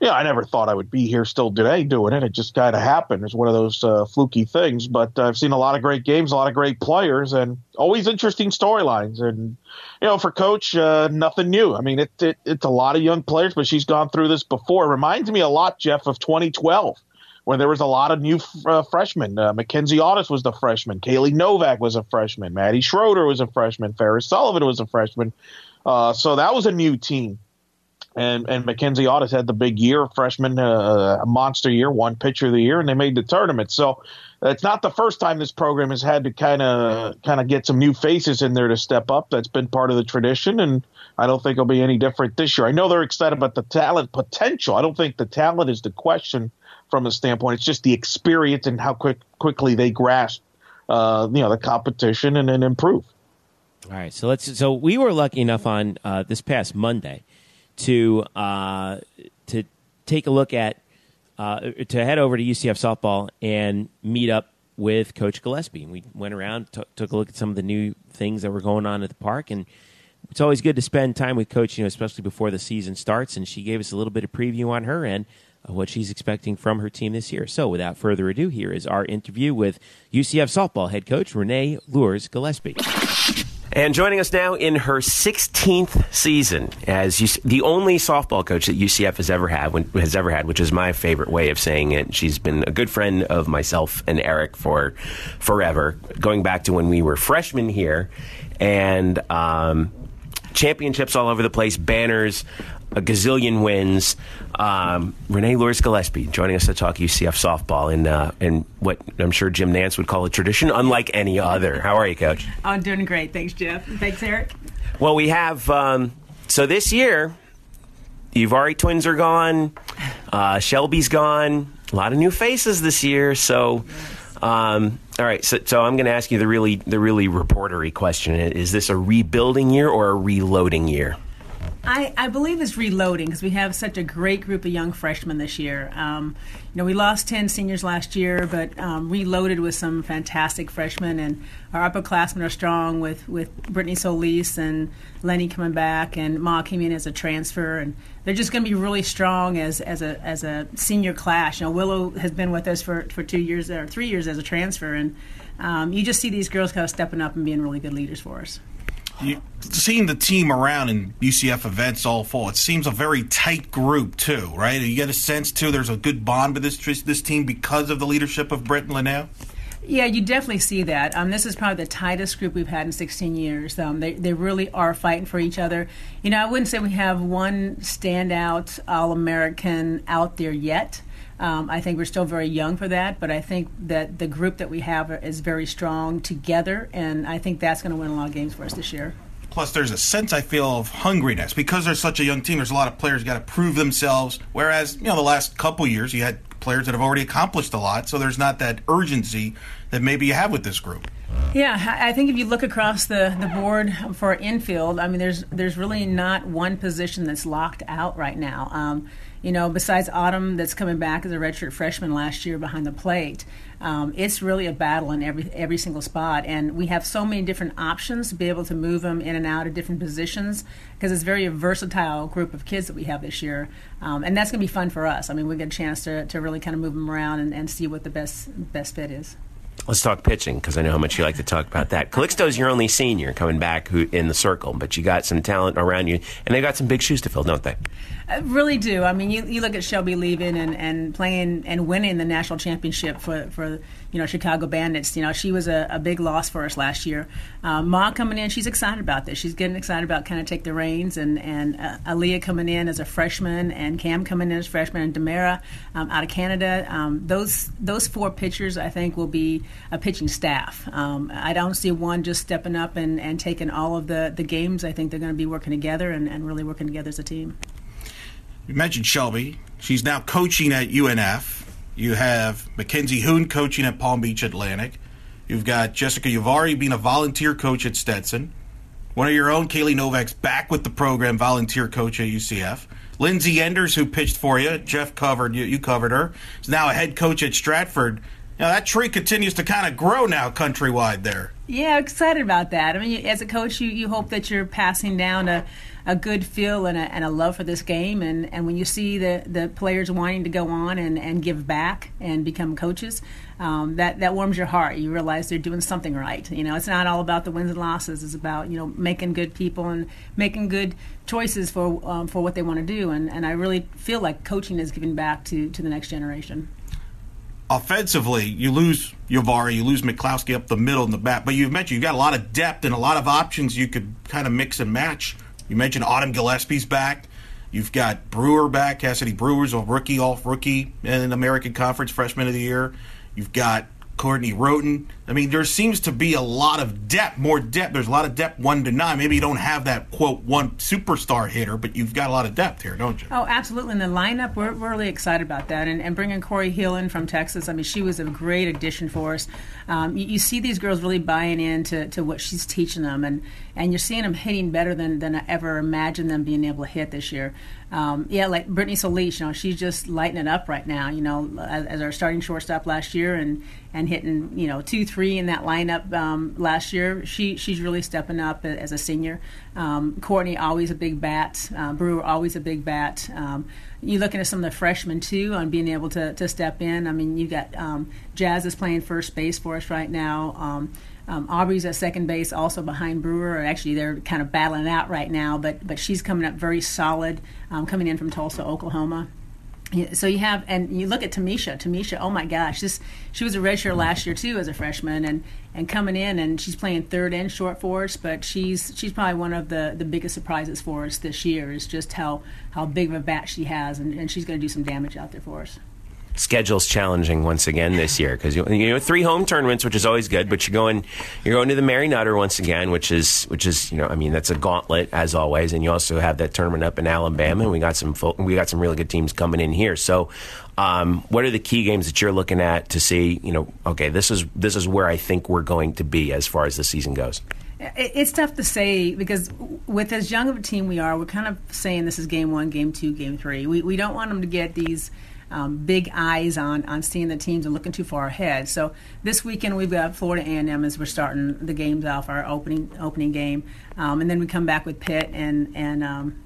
S3: yeah, I never thought I would be here still today doing it. It just kind of happened. It's one of those uh, fluky things. But I've seen a lot of great games, a lot of great players, and always interesting storylines. And you know, for coach, uh, nothing new. I mean, it, it, it's a lot of young players, but she's gone through this before. It reminds me a lot, Jeff, of 2012 where there was a lot of new uh, freshmen. Uh, Mackenzie Audas was the freshman. Kaylee Novak was a freshman. Maddie Schroeder was a freshman. Ferris Sullivan was a freshman. Uh, so that was a new team. And and Mackenzie Audas had the big year, freshman, uh, a monster year, one pitcher of the year, and they made the tournament. So it's not the first time this program has had to kind of kind of get some new faces in there to step up. That's been part of the tradition, and I don't think it'll be any different this year. I know they're excited about the talent potential. I don't think the talent is the question from a standpoint. It's just the experience and how quick quickly they grasp, uh, you know, the competition and then improve.
S2: All right, so let's. So we were lucky enough on uh, this past Monday to uh, to take a look at uh, to head over to UCF softball and meet up with Coach Gillispie. We went around, t- took a look at some of the new things that were going on at the park, and it's always good to spend time with Coach, you know, especially before the season starts. And she gave us a little bit of preview on her end what she's expecting from her team this year. So, without further ado, here is our interview with UCF softball head coach Renee Luers-Gillispie. And joining us now in her 16th season as the only softball coach that UCF has ever had, has ever had, which is my favorite way of saying it. She's been a good friend of myself and Eric for forever, going back to when we were freshmen here, and um, championships all over the place, banners, a gazillion wins. Um, Renee Luers-Gillispie joining us to talk UCF softball in uh, in what I'm sure Jim Nantz would call a tradition unlike any other. How are you, Coach?
S6: I'm doing great. Thanks, Jeff. Thanks, Eric.
S2: Well, we have um, so this year. Uvari twins are gone. Uh, Shelby's gone. A lot of new faces this year. So, um, all right. So, so I'm going to ask you the really the really reportery question: Is this a rebuilding year or a reloading year?
S6: I, I believe it's reloading because we have such a great group of young freshmen this year. Um, you know, we lost 10 seniors last year, but um, reloaded with some fantastic freshmen, and our upperclassmen are strong with, with Brittany Solis and Lenny coming back, and Ma came in as a transfer, and they're just going to be really strong as, as, a, as a senior class. You know, Willow has been with us for, for two years or three years as a transfer, and um, you just see these girls kind of stepping up and being really good leaders for us
S1: you, seeing the team around in UCF events all fall, it seems a very tight group too, right? You get a sense too. There's a good bond with this this team because of the leadership of Brett and Linnell.
S6: Yeah, you definitely see that. Um, this is probably the tightest group we've had in 16 years. Um, they, they really are fighting for each other. You know, I wouldn't say we have one standout All American out there yet. Um, I think we're still very young for that, but I think that the group that we have is very strong together, and I think that's going to win a lot of games for us this year.
S1: Plus, there's a sense I feel of hungriness because there's such a young team. There's a lot of players got to prove themselves. Whereas, you know, the last couple years you had players that have already accomplished a lot, so there's not that urgency that maybe you have with this group.
S6: Yeah, I I think if you look across the, the board for infield, I mean, there's there's really not one position that's locked out right now. Um, you know, besides Autumn, that's coming back as a redshirt freshman last year behind the plate, um, it's really a battle in every every single spot, and we have so many different options to be able to move them in and out of different positions because it's very a versatile group of kids that we have this year, um, and that's going to be fun for us. I mean, we get a chance to, to really kind of move them around and, and see what the best best fit is.
S7: Let's talk pitching because I know how much you like to talk about that. Calixto's your only senior coming back who, in the circle, but you got some talent around you, and they got some big shoes to fill, don't they?
S6: I really do. I mean, you, you look at Shelby leaving and, and playing and winning the national championship for, for you know Chicago Bandits. You know, she was a, a big loss for us last year. Uh, Ma coming in, she's excited about this. She's getting excited about kind of take the reins and and uh, Aaliyah coming in as a freshman and Cam coming in as freshman and Demara um, out of Canada. Um, those those four pitchers, I think, will be a pitching staff. Um, I don't see one just stepping up and, and taking all of the, the games. I think they're going to be working together and, and really working together as a team.
S8: You mentioned Shelby. She's now coaching at UNF. You have Mackenzie Hoon coaching at Palm Beach Atlantic. You've got Jessica Yavari being a volunteer coach at Stetson. One of your own, Kaylee Novak's back with the program, volunteer coach at UCF. Lindsay Enders, who pitched for you, Jeff covered you, you covered her, is now a head coach at Stratford. Now that tree continues to kind of grow now countrywide there.
S6: Yeah, excited about that. I mean, as a coach, you, you hope that you're passing down a, a good feel and a, and a love for this game. And, and when you see the, the players wanting to go on and, and give back and become coaches, um, that, that warms your heart. You realize they're doing something right. You know, it's not all about the wins and losses. It's about, you know, making good people and making good choices for, um, for what they want to do. And, and I really feel like coaching is giving back to, to the next generation
S8: offensively, you lose Yavari, you lose McCloskey up the middle in the back, but you've mentioned you've got a lot of depth and a lot of options you could kind of mix and match. You mentioned Autumn Gillispie's back. You've got Brewer back, Cassidy Brewer's a rookie, off rookie in American Conference Freshman of the Year. You've got Courtney Roten. I mean, there seems to be a lot of depth, more depth. There's a lot of depth one to nine. Maybe you don't have that quote one superstar hitter, but you've got a lot of depth here, don't you?
S6: Oh, absolutely. And the lineup, we're, we're really excited about that. And, and bringing Corey Hill in from Texas, I mean, she was a great addition for us. Um, you, you, see these girls really buying into to what she's teaching them, and, and you're seeing them hitting better than, than I ever imagined them being able to hit this year. Um, yeah, like Brittany Solis, you know, she's just lighting it up right now. You know, as, as, our starting shortstop last year, and and hitting you know two three in that lineup um, last year. She she's really stepping up as a senior. Um, Courtney always a big bat. Uh, Brewer always a big bat. Um, you're looking at some of the freshmen too on being able to, to step in. I mean, you've got um, Jazz is playing first base for us right now. Um, Aubrey's at second base, also behind Brewer. Actually, they're kind of battling out right now, but but she's coming up very solid, um, coming in from Tulsa, Oklahoma. So you have, and you look at Tamisha. Tamisha, oh my gosh, this she was a redshirt last year too as a freshman, and and coming in, and she's playing third and short for us. But she's she's probably one of the the biggest surprises for us this year. Is just how how big of a bat she has, and, and she's going to do some damage out there for us
S7: schedule's challenging once again this year because you, you know three home tournaments, which is always good, but you're going you're going to the Mary Nutter once again, which is which is you know I mean that's a gauntlet as always, and you also have that tournament up in Alabama, and we got some full, we got some really good teams coming in here. So, um, what are the key games that you're looking at to see? You know, okay, this is this is where I think we're going to be as far as the season goes.
S6: It's tough to say because with as young of a team we are, we're kind of saying this is game one, game two, game three. We we don't want them to get these um, big eyes on on seeing the teams and looking too far ahead. So this weekend we've got Florida A&M as we're starting the games off our opening opening game, um, and then we come back with Pitt and and. Um,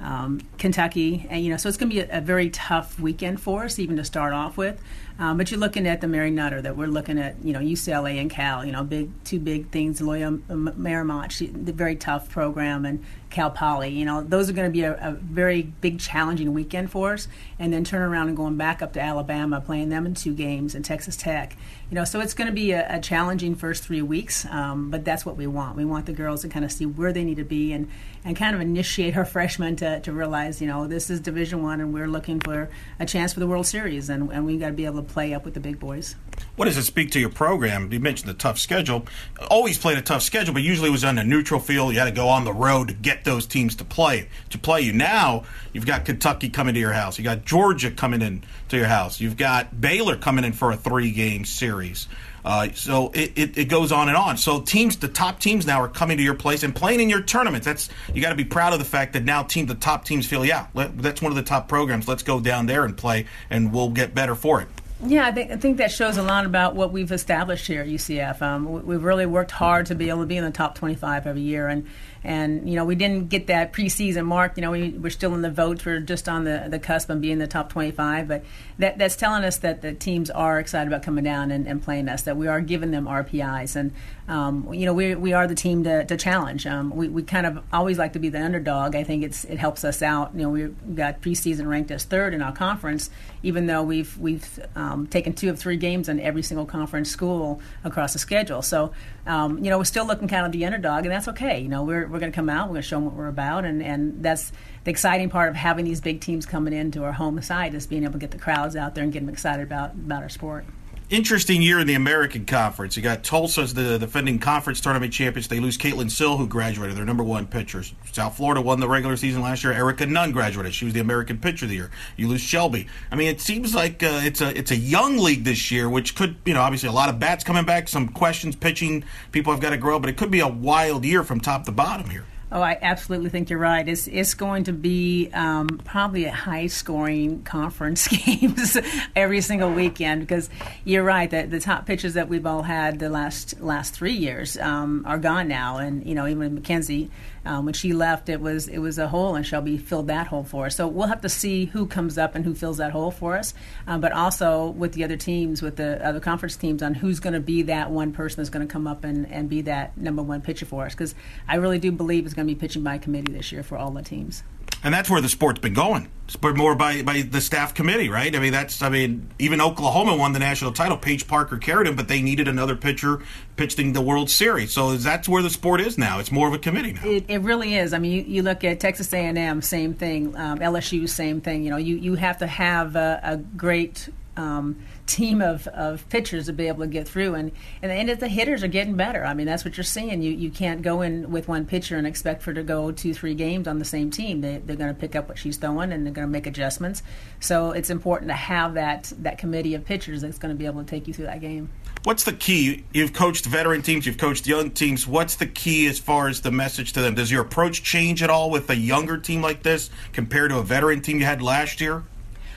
S6: um, Kentucky, and you know, so it's going to be a, a, very tough weekend for us, even to start off with. Um, but you're looking at the Mary Nutter that we're looking at, you know, UCLA and Cal, you know, big two big things. Loyola Marymount, she, the very tough program, and Cal Poly. You know, those are going to be a, a, very big, challenging weekend for us. And then turn around and going back up to Alabama, playing them in two games, and Texas Tech. You know, so it's going to be a, a challenging first three weeks. Um, but that's what we want. We want the girls to kind of see where they need to be and and kind of initiate [laughs] our freshmen to, to realize, you know, this is Division One, and we're looking for a chance for the World Series, and, and we got to be able to play up with the big boys.
S8: What does it speak to your program? You mentioned the tough schedule. Always played a tough schedule, but usually it was on a neutral field. You had to go on the road to get those teams to play to play you. Now you've got Kentucky coming to your house. You got Georgia coming in to your house. You've got Baylor coming in for a three game series. Uh, so it, it, it goes on and on. So teams, the top teams now are coming to your place and playing in your tournaments. That's you got to be proud of the fact that now team the top teams feel yeah let, that's one of the top programs. Let's go down there and play, and we'll get better for it.
S6: Yeah, I think, I think that shows a lot about what we've established here at UCF. Um, we, we've really worked hard to be able to be in the top 25 every year, and and you know we didn't get that preseason mark. You know we we're still in the votes. We're just on the, the cusp of being the top 25. But that that's telling us that the teams are excited about coming down and, and playing us. That we are giving them RPIs, and um, you know we we are the team to, to challenge. Um, we we kind of always like to be the underdog. I think it's it helps us out. You know we got preseason ranked as third in our conference, even though we've we've um, taken two of three games in every single conference school across the schedule. So um, you know we're still looking kind of the underdog, and that's okay. You know we're we're going to come out. We're going to show them what we're about, and, and that's the exciting part of having these big teams coming into our home side is being able to get the crowds out there and get them excited about about our sport
S8: interesting year in the American Conference. You got Tulsa as the defending conference tournament champions. They lose Caitlin Sill, who graduated, their number one pitcher. South Florida won the regular season last year. Erica Nunn graduated. She was the American pitcher of the year. You lose Shelby. I mean, it seems like uh, it's a it's a young league this year, which could you know obviously a lot of bats coming back, some questions pitching. People have got to grow, but it could be a wild year from top to bottom here.
S6: Oh, I absolutely think you're right. It's it's going to be um, probably a high scoring [laughs] conference [laughs] games every single weekend because you're right that the top pitchers that we've all had the last last three years um, are gone now, and you know even McKenzie um, when she left, it was it was a hole, and Shelby filled that hole for us. So we'll have to see who comes up and who fills that hole for us. Um, but also with the other teams, with the other conference teams, on who's going to be that one person that's going to come up and, and be that number one pitcher for us. Because I really do believe going to be pitching by committee this year for all the teams
S8: and that's where the sport's been going. It's more by, by the staff committee, right? I mean, that's I mean, even Oklahoma won the national title. Paige Parker carried him, but they needed another pitcher pitching the World Series. So that's where the sport is now. It's more of a committee now.
S6: It, it really is. I mean, you, you, look at Texas A&M, same thing. Um, LSU, same thing. You know, you you have to have a, a great um, team of, of pitchers to be able to get through. And, and, and the hitters are getting better. I mean, that's what you're seeing. You, you can't go in with one pitcher and expect for her to go two, three games on the same team. They, they're going to pick up what she's throwing and they're going to make adjustments. So it's important to have that, that committee of pitchers that's going to be able to take you through that game.
S8: What's the key? You've coached veteran teams, you've coached young teams. What's the key as far as the message to them? Does your approach change at all with a younger team like this compared to a veteran team you had last year?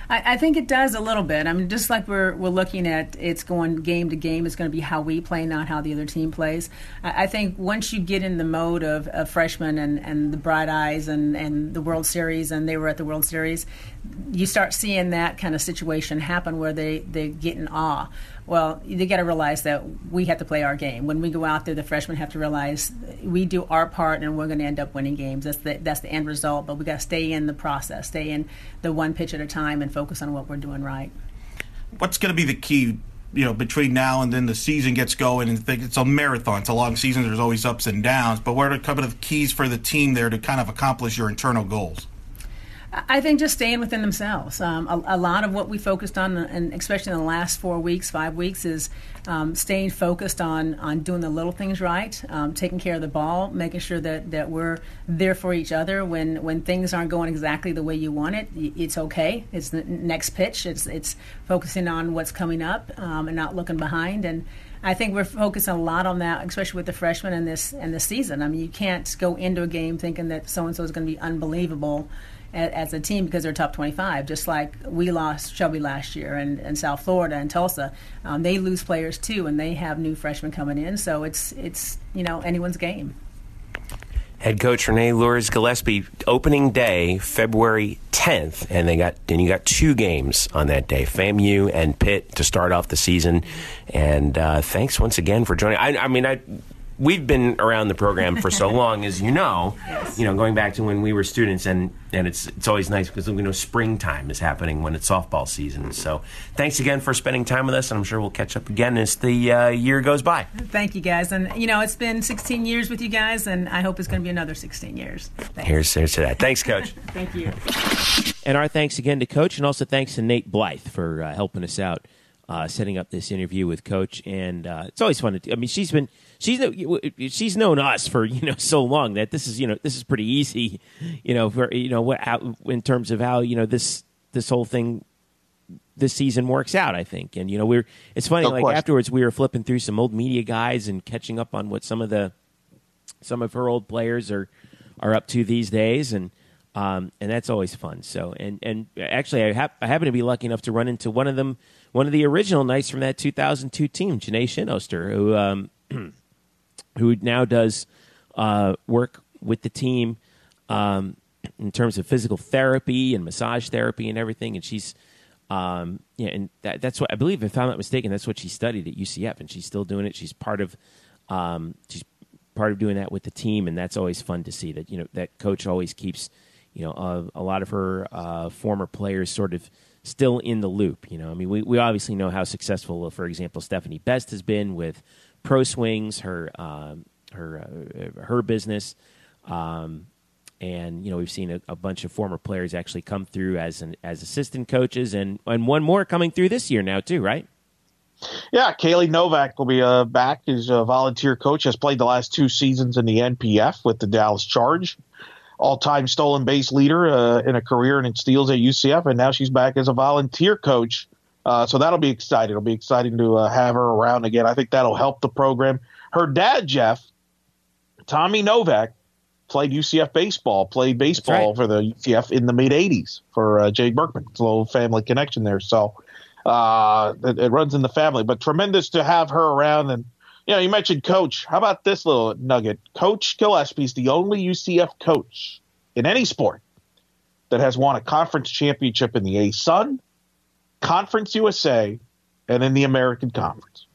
S6: I, I, think it does a little bit. I mean, just like we're we're looking at it's going game to game. It's going to be how we play, not how the other team plays. I, I think once you get in the mode of, of freshmen and, and the bright eyes and, and the World Series, and they were at the World Series, you start seeing that kind of situation happen where they they get in awe. Well, you got to realize that we have to play our game. When we go out there, the freshmen have to realize we do our part, and we're going to end up winning games. That's the that's the end result. But we got to stay in the process, stay in the one pitch at a time, and focus on what we're doing right.
S8: What's going to be the key? You know, between now and then the season gets going, and think it's a marathon. It's a long season. There's always ups and downs. But what are a couple of keys for the team there to kind of accomplish your internal goals?
S6: I think just staying within themselves. Um, a, a, lot of what we focused on, and especially in the last four weeks, five weeks, is um, staying focused on on doing the little things right, um, taking care of the ball, making sure that, that we're there for each other when when things aren't going exactly the way you want it. It's okay. It's the next pitch. It's it's focusing on what's coming up um, and not looking behind and. I think we're focusing a lot on that, especially with the freshmen in this in this season. I mean, you can't go into a game thinking that so and so is going to be unbelievable as a team because they're top 25, just like we lost Shelby last year and, and South Florida and Tulsa. Um, they lose players too, and they have new freshmen coming in. So it's it's you know anyone's game.
S7: Head coach Renee Luers-Gillispie, opening day, February 10th, and they got and you got two games on that day, FAMU and Pitt to start off the season. And uh, thanks once again for joining. I, I mean, I we've been around the program for so [laughs] long, as you know. Yes. You know, going back to when we were students, and and it's it's always nice because we know springtime is happening when it's softball season. So thanks again for spending time with us, and I'm sure we'll catch up again as the uh, year goes by.
S6: Thank you, guys, and you know it's been 16 years with you guys, and I hope it's going to be another 16 years.
S7: Thanks. Here's here's to that. Thanks, Coach. [laughs]
S6: Thank you.
S2: And our thanks again to Coach, and also thanks to Nate Blythe for uh, helping us out. Uh, setting up this interview with Coach, and uh, it's always fun to. Do. I mean, she's been she's she's known us for you know so long that this is you know this is pretty easy, you know for you know what how, in terms of how you know this this whole thing this season works out. I think, and you know, we're it's funny.
S3: No
S2: like
S3: question.
S2: afterwards, we were flipping through some old media guys and catching up on what some of the some of her old players are are up to these days, and um, and that's always fun. So, and and actually, I, I happen to be lucky enough to run into one of them, one of the original Knights from that 2002 team, Janae Shinoster, who um, [clears throat] who now does uh, work with the team um, in terms of physical therapy and massage therapy and everything. And she's, um, yeah, and that, that's what I believe. If I'm not mistaken, that's what she studied at UCF, and she's still doing it. She's part of, um, she's part of doing that with the team, and that's always fun to see. That you know that coach always keeps, you know, uh, a lot of her uh, former players sort of still in the loop. You know, I mean, we we obviously know how successful, for example, Stephanie Best has been with Pro Swings, her um, her uh, her business. Um, and you know we've seen a, a bunch of former players actually come through as an, as assistant coaches, and and one more coming through this year now too, right?
S3: Yeah, Kaylee Novak will be uh, back as a volunteer coach. Has played the last two seasons in the NPF with the Dallas Charge. All-time stolen base leader uh, in a career and in steals at UCF, and now she's back as a volunteer coach. Uh, so that'll be exciting. It'll be exciting to uh, have her around again. I think that'll help the program. Her dad, Jeff, Tommy Novak, played UCF baseball, played baseball
S2: right.
S3: for the UCF in the mid '80s for uh, Jay Bergman. It's a little family connection there, so uh, it, it runs in the family. But tremendous to have her around. And you know, you mentioned Coach. How about this little nugget? Coach Gillispie is the only UCF coach in any sport that has won a conference championship in the ASUN, Conference USA, and in the American Conference.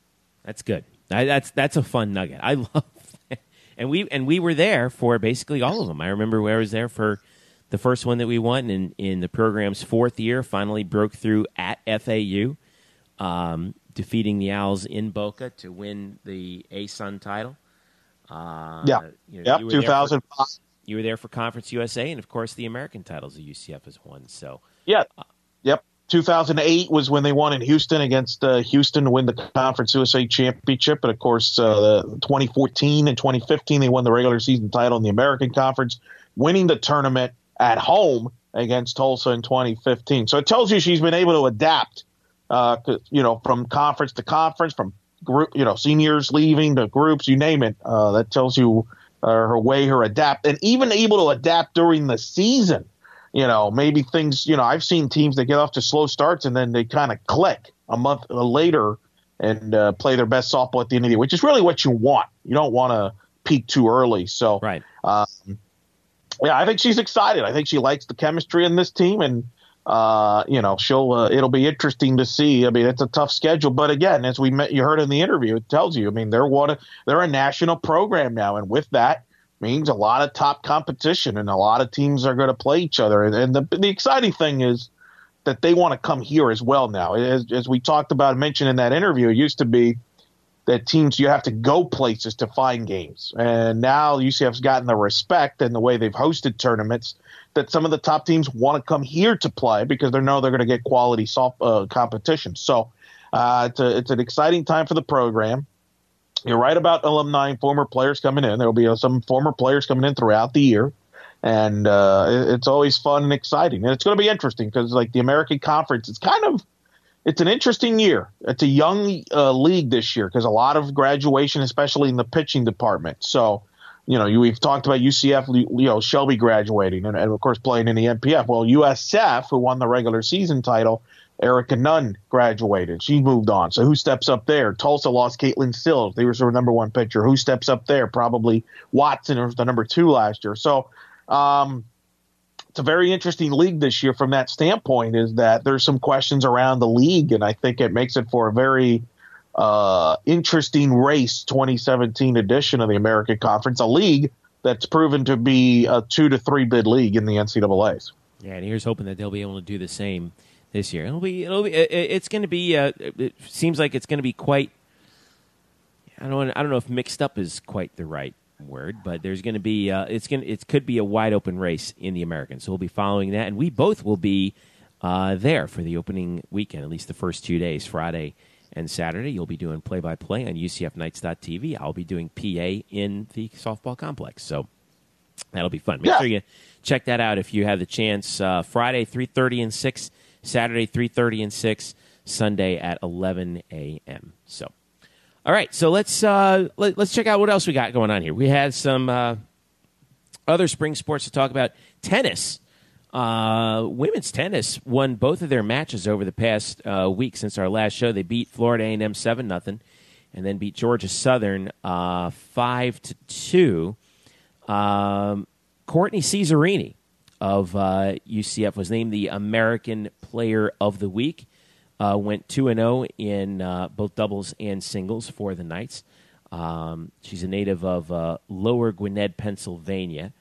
S2: That's good. I, that's that's a fun nugget. I [laughs] love, that. and we and we were there for basically all of them. I remember where I was there for the first one that we won in in the program's fourth year. Finally broke through at FAU, um, defeating the Owls in Boca to win the ASUN title. Uh,
S3: Yeah.
S2: you know,
S3: Yep,
S2: you were there for-
S3: 2005.
S2: You were there for Conference USA, and of course the American titles that UCF has won. So
S3: Yeah. Yep. 2008 was when they won in Houston against uh, Houston to win the Conference USA championship. And of course, uh, 2014 and 2015, they won the regular season title in the American Conference, winning the tournament at home against Tulsa in 2015. So it tells you she's been able to adapt, uh, you know, from conference to conference, from group, you know, seniors leaving to groups, you name it. Uh, that tells you uh, her way, her adapt, and even able to adapt during the season you know, maybe things, you know, I've seen teams that get off to slow starts and then they kind of click a month later and uh, play their best softball at the end of the year, which is really what you want. You don't want to peak too early. So,
S2: right.
S3: um, yeah, I think she's excited. I think she likes the chemistry in this team, and uh, you know, she'll. Uh, it'll be interesting to see. I mean, it's a tough schedule, but again, as we met, you heard in the interview, it tells you. I mean, they're what they're a national program now, and with that means a lot of top competition, and a lot of teams are going to play each other. And, and the the exciting thing is that they want to come here as well now. As, as we talked about, mentioned in that interview, it used to be that teams you have to go places to find games, and now UCF's gotten the respect and the way they've hosted tournaments that some of the top teams want to come here to play because they know they're going to get quality soft uh, competition. So uh, it's a, it's an exciting time for the program. You're right about alumni and former players coming in. There will be uh, some former players coming in throughout the year, and uh, it- it's always fun and exciting. And it's going to be interesting because, like the American Conference, it's kind of it's an interesting year. It's a young uh, league this year because a lot of graduation, especially in the pitching department. So, you know, you, we've talked about UCF, you know, Shelby graduating and, and of course playing in the NPF. Well, USF, who won the regular season title, Erica Nunn graduated. She moved on. So who steps up there? Tulsa lost Caitlin Sills. They were their number one pitcher. Who steps up there? Probably Watson, who was the number two last year. So, um, it's a very interesting league this year from that standpoint is that there's some questions around the league and i think it makes it for a very uh, interesting race 2017 edition of the american conference a league that's proven to be a two to three bid league in the ncaa's
S2: Yeah, and here's hoping that they'll be able to do the same this year. It'll be, it'll be, it's going to be. Uh, it seems like it's going to be quite. I don't, I don't know if mixed up is quite the right word, but there's going to be, uh, it's going, to it could be a wide open race in the American. So we'll be following that, and we both will be uh, there for the opening weekend, at least the first two days, Friday and Saturday. You'll be doing play by play on UCFKnights.tv. I'll be doing PA in the softball complex. So that'll be fun. Make
S3: Yeah.
S2: sure you check that out if you have the chance. Uh, Friday, three thirty and six Saturday 3:30 and 6, Sunday at 11 a.m. So, all right, so let's uh, let, us check out what else we got going on here. We had some uh, other spring sports to talk about. Tennis, uh, women's tennis won both of their matches over the past uh, week since our last show. They beat Florida A&M seven nothing, and then beat Georgia Southern uh, five to two. Um, Courtney Cesarini of UCF uh, was named the American Player of the Week. Uh, went 2 and 0 in uh, both doubles and singles for the Knights. Um, she's a native of uh, Lower Gwynedd, Pennsylvania,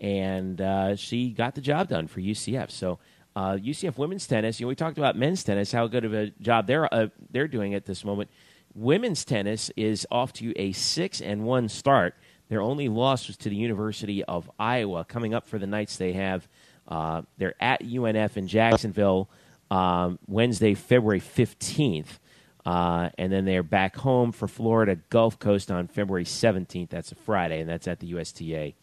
S2: and uh, she got the job done for UCF. So, UCF uh, women's tennis. You know, we talked about men's tennis, how good of a job they're uh, they're doing at this moment. Women's tennis is off to a six and one start. Their only loss was to the University of Iowa. Coming up for the Knights, they have they're at UNF in Jacksonville um, Wednesday, February 15th. Uh, and then they're back home for Florida Gulf Coast on February 17th. That's a Friday, and that's at the USTA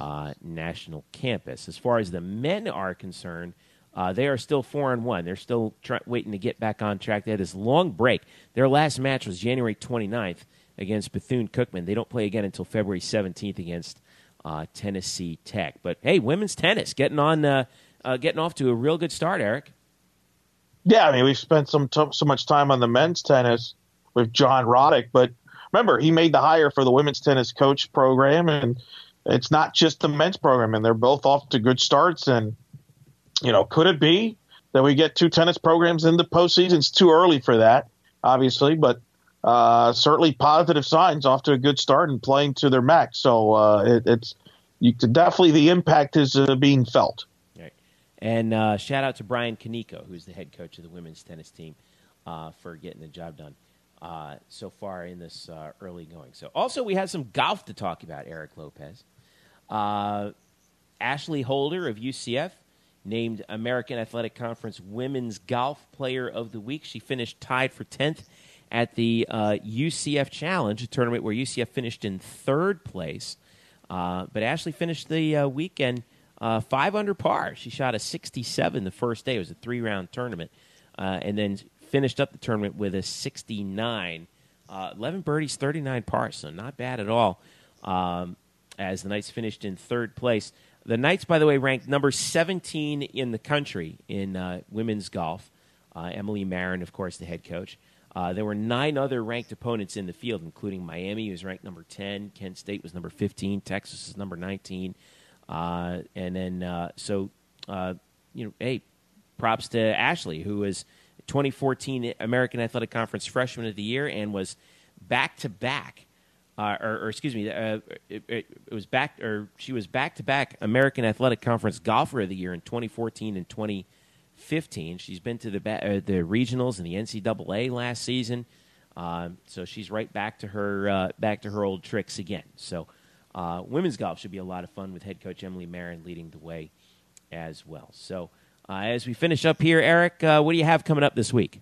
S2: uh, National Campus. As far as the men are concerned, uh, they are still four and one. They're still try- waiting to get back on track. They had this long break. Their last match was January 29th against Bethune Cookman. They don't play again until February 17th against uh, Tennessee Tech. But hey, women's tennis getting on, uh, uh, getting off to a real good start, Eric.
S3: Yeah, I mean, we've spent some t- so much time on the men's tennis with John Roddick, but remember, he made the hire for the women's tennis coach program, and it's not just the men's program, and they're both off to good starts. And you know, could it be that we get two tennis programs in the postseason? It's too early for that, obviously, but uh, certainly positive signs off to a good start and playing to their max. So uh, it, it's you could definitely the impact is uh, being felt.
S2: And uh, shout out to Brian Kaneko, who's the head coach of the women's tennis team, uh, for getting the job done uh, so far in this uh, early going. So, also, we have some golf to talk about, Eric Lopez. Uh, Ashley Holder of UCF named American Athletic Conference Women's Golf Player of the Week. She finished tied for 10th at the UCF uh, Challenge, a tournament where UCF finished in third place. but Ashley finished the weekend uh, five under par. She shot a 67 the first day. It was a three round tournament. Uh, and then finished up the tournament with a 69. Uh, 11 birdies, 39 pars, so not bad at all. Um, as the Knights finished in third place. The Knights, by the way, ranked number 17 in the country in uh, women's golf. Uh, Emily Marin, of course, the head coach. Uh, there were nine other ranked opponents in the field, including Miami, who was ranked number 10. Kent State was number 15. Texas is number 19. Uh, and then, uh, so, uh, you know, hey, props to Ashley, who was 2014 American Athletic Conference Freshman of the Year and was back to back. or, or, excuse me, uh, it, it, was back, or she was back to back American Athletic Conference Golfer of the Year in 2014 and 2015. She's been to the uh, the regionals and the NCAA last season, um, so she's right back to her uh, back to her old tricks again. So uh, women's golf should be a lot of fun with head coach Emily Marin leading the way as well. So, uh, as we finish up here, Eric, uh, what do you have coming up this week?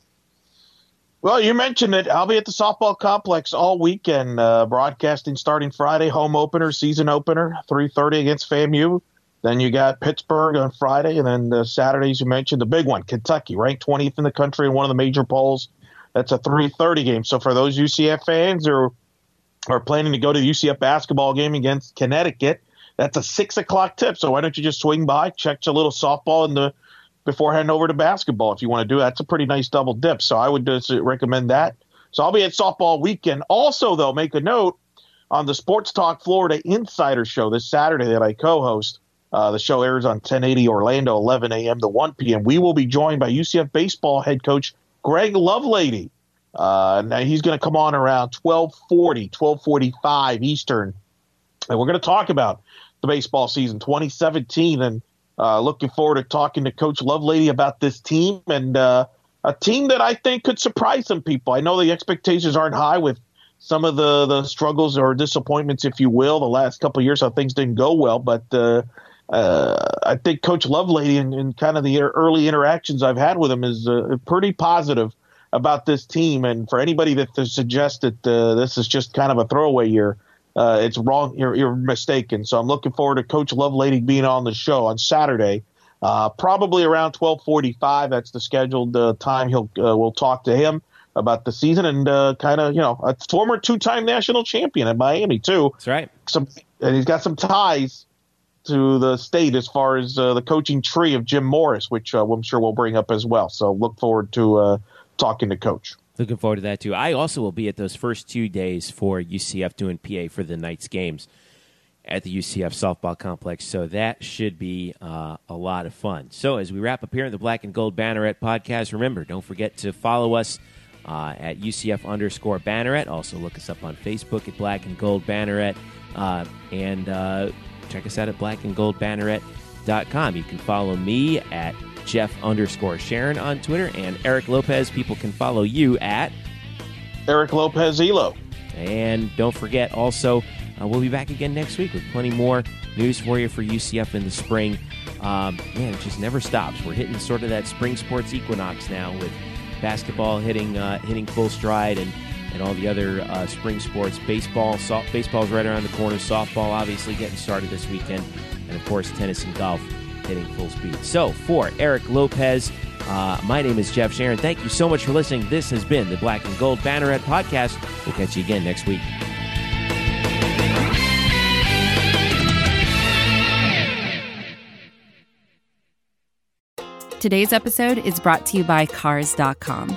S3: Well, you mentioned it. I'll be at the softball complex all weekend, uh, broadcasting starting Friday, home opener, season opener, three thirty against FAMU. Then you got Pittsburgh on Friday, and then the Saturdays you mentioned the big one, Kentucky, ranked twentieth in the country in one of the major polls. That's a three thirty game. So for those UCF fans or are planning to go to the UCF basketball game against Connecticut. That's a six o'clock tip. So why don't you just swing by, check a little softball in the before heading over to basketball if you want to do that. That's a pretty nice double dip. So I would just recommend that. So I'll be at softball weekend. Also, though, make a note on the Sports Talk Florida Insider Show this Saturday that I co-host. Uh, the show airs on 1080 Orlando, 11 a.m. to 1 p.m. We will be joined by UCF baseball head coach Greg Lovelady. Uh, now he's going to come on around 1240, 1245 Eastern. And we're going to talk about the baseball season 2017 and uh, looking forward to talking to Coach Lovelady about this team and uh, a team that I think could surprise some people. I know the expectations aren't high with some of the, the struggles or disappointments, if you will, the last couple years, how things didn't go well. But uh, uh, I think Coach Lovelady and, and, kind of the early interactions I've had with him is uh, pretty positive about this team. And for anybody that suggests that uh, this is just kind of a throwaway year, uh, it's wrong. You're, you're, mistaken. So I'm looking forward to Coach Lovelady being on the show on Saturday Uh, probably around 12:45. That's the scheduled uh, time. He'll uh, we'll talk to him about the season and uh, kind of you know a former two-time national champion at Miami too.
S2: That's right.
S3: Some and he's got some ties to the state as far as uh, the coaching tree of Jim Morris, which uh, I'm sure we'll bring up as well. So look forward to uh, talking to Coach.
S2: Looking forward to that too. I also will be at those first two days for UCF doing PA for the Knights games at the UCF softball complex. So that should be uh, a lot of fun. So as we wrap up here in the Black and Gold Banneret podcast, remember don't forget to follow us. Uh, at UCF underscore Banneret. Also, look us up on Facebook at Black and Gold Banneret. Uh, and uh, check us out at Black and Gold Banneret. Dot com. You can follow me at Jeff underscore Sharon on Twitter, and Eric Lopez. People can follow you at
S3: Eric Lopez Elo.
S2: And don't forget, also, uh, we'll be back again next week with plenty more news for you for UCF in the spring. Um, man, it just never stops. We're hitting sort of that spring sports equinox now with basketball hitting uh, hitting full stride and, and all the other uh, spring sports. Baseball, soft, baseball's right around the corner. Softball, obviously, getting started this weekend, and of course, tennis and golf hitting full speed. So, for Eric Lopez, uh, my name is Jeff Sharon. Thank you so much for listening. This has been the Black and Gold Banneret Podcast. We'll catch you again next week.
S9: Today's episode is brought to you by Cars.com.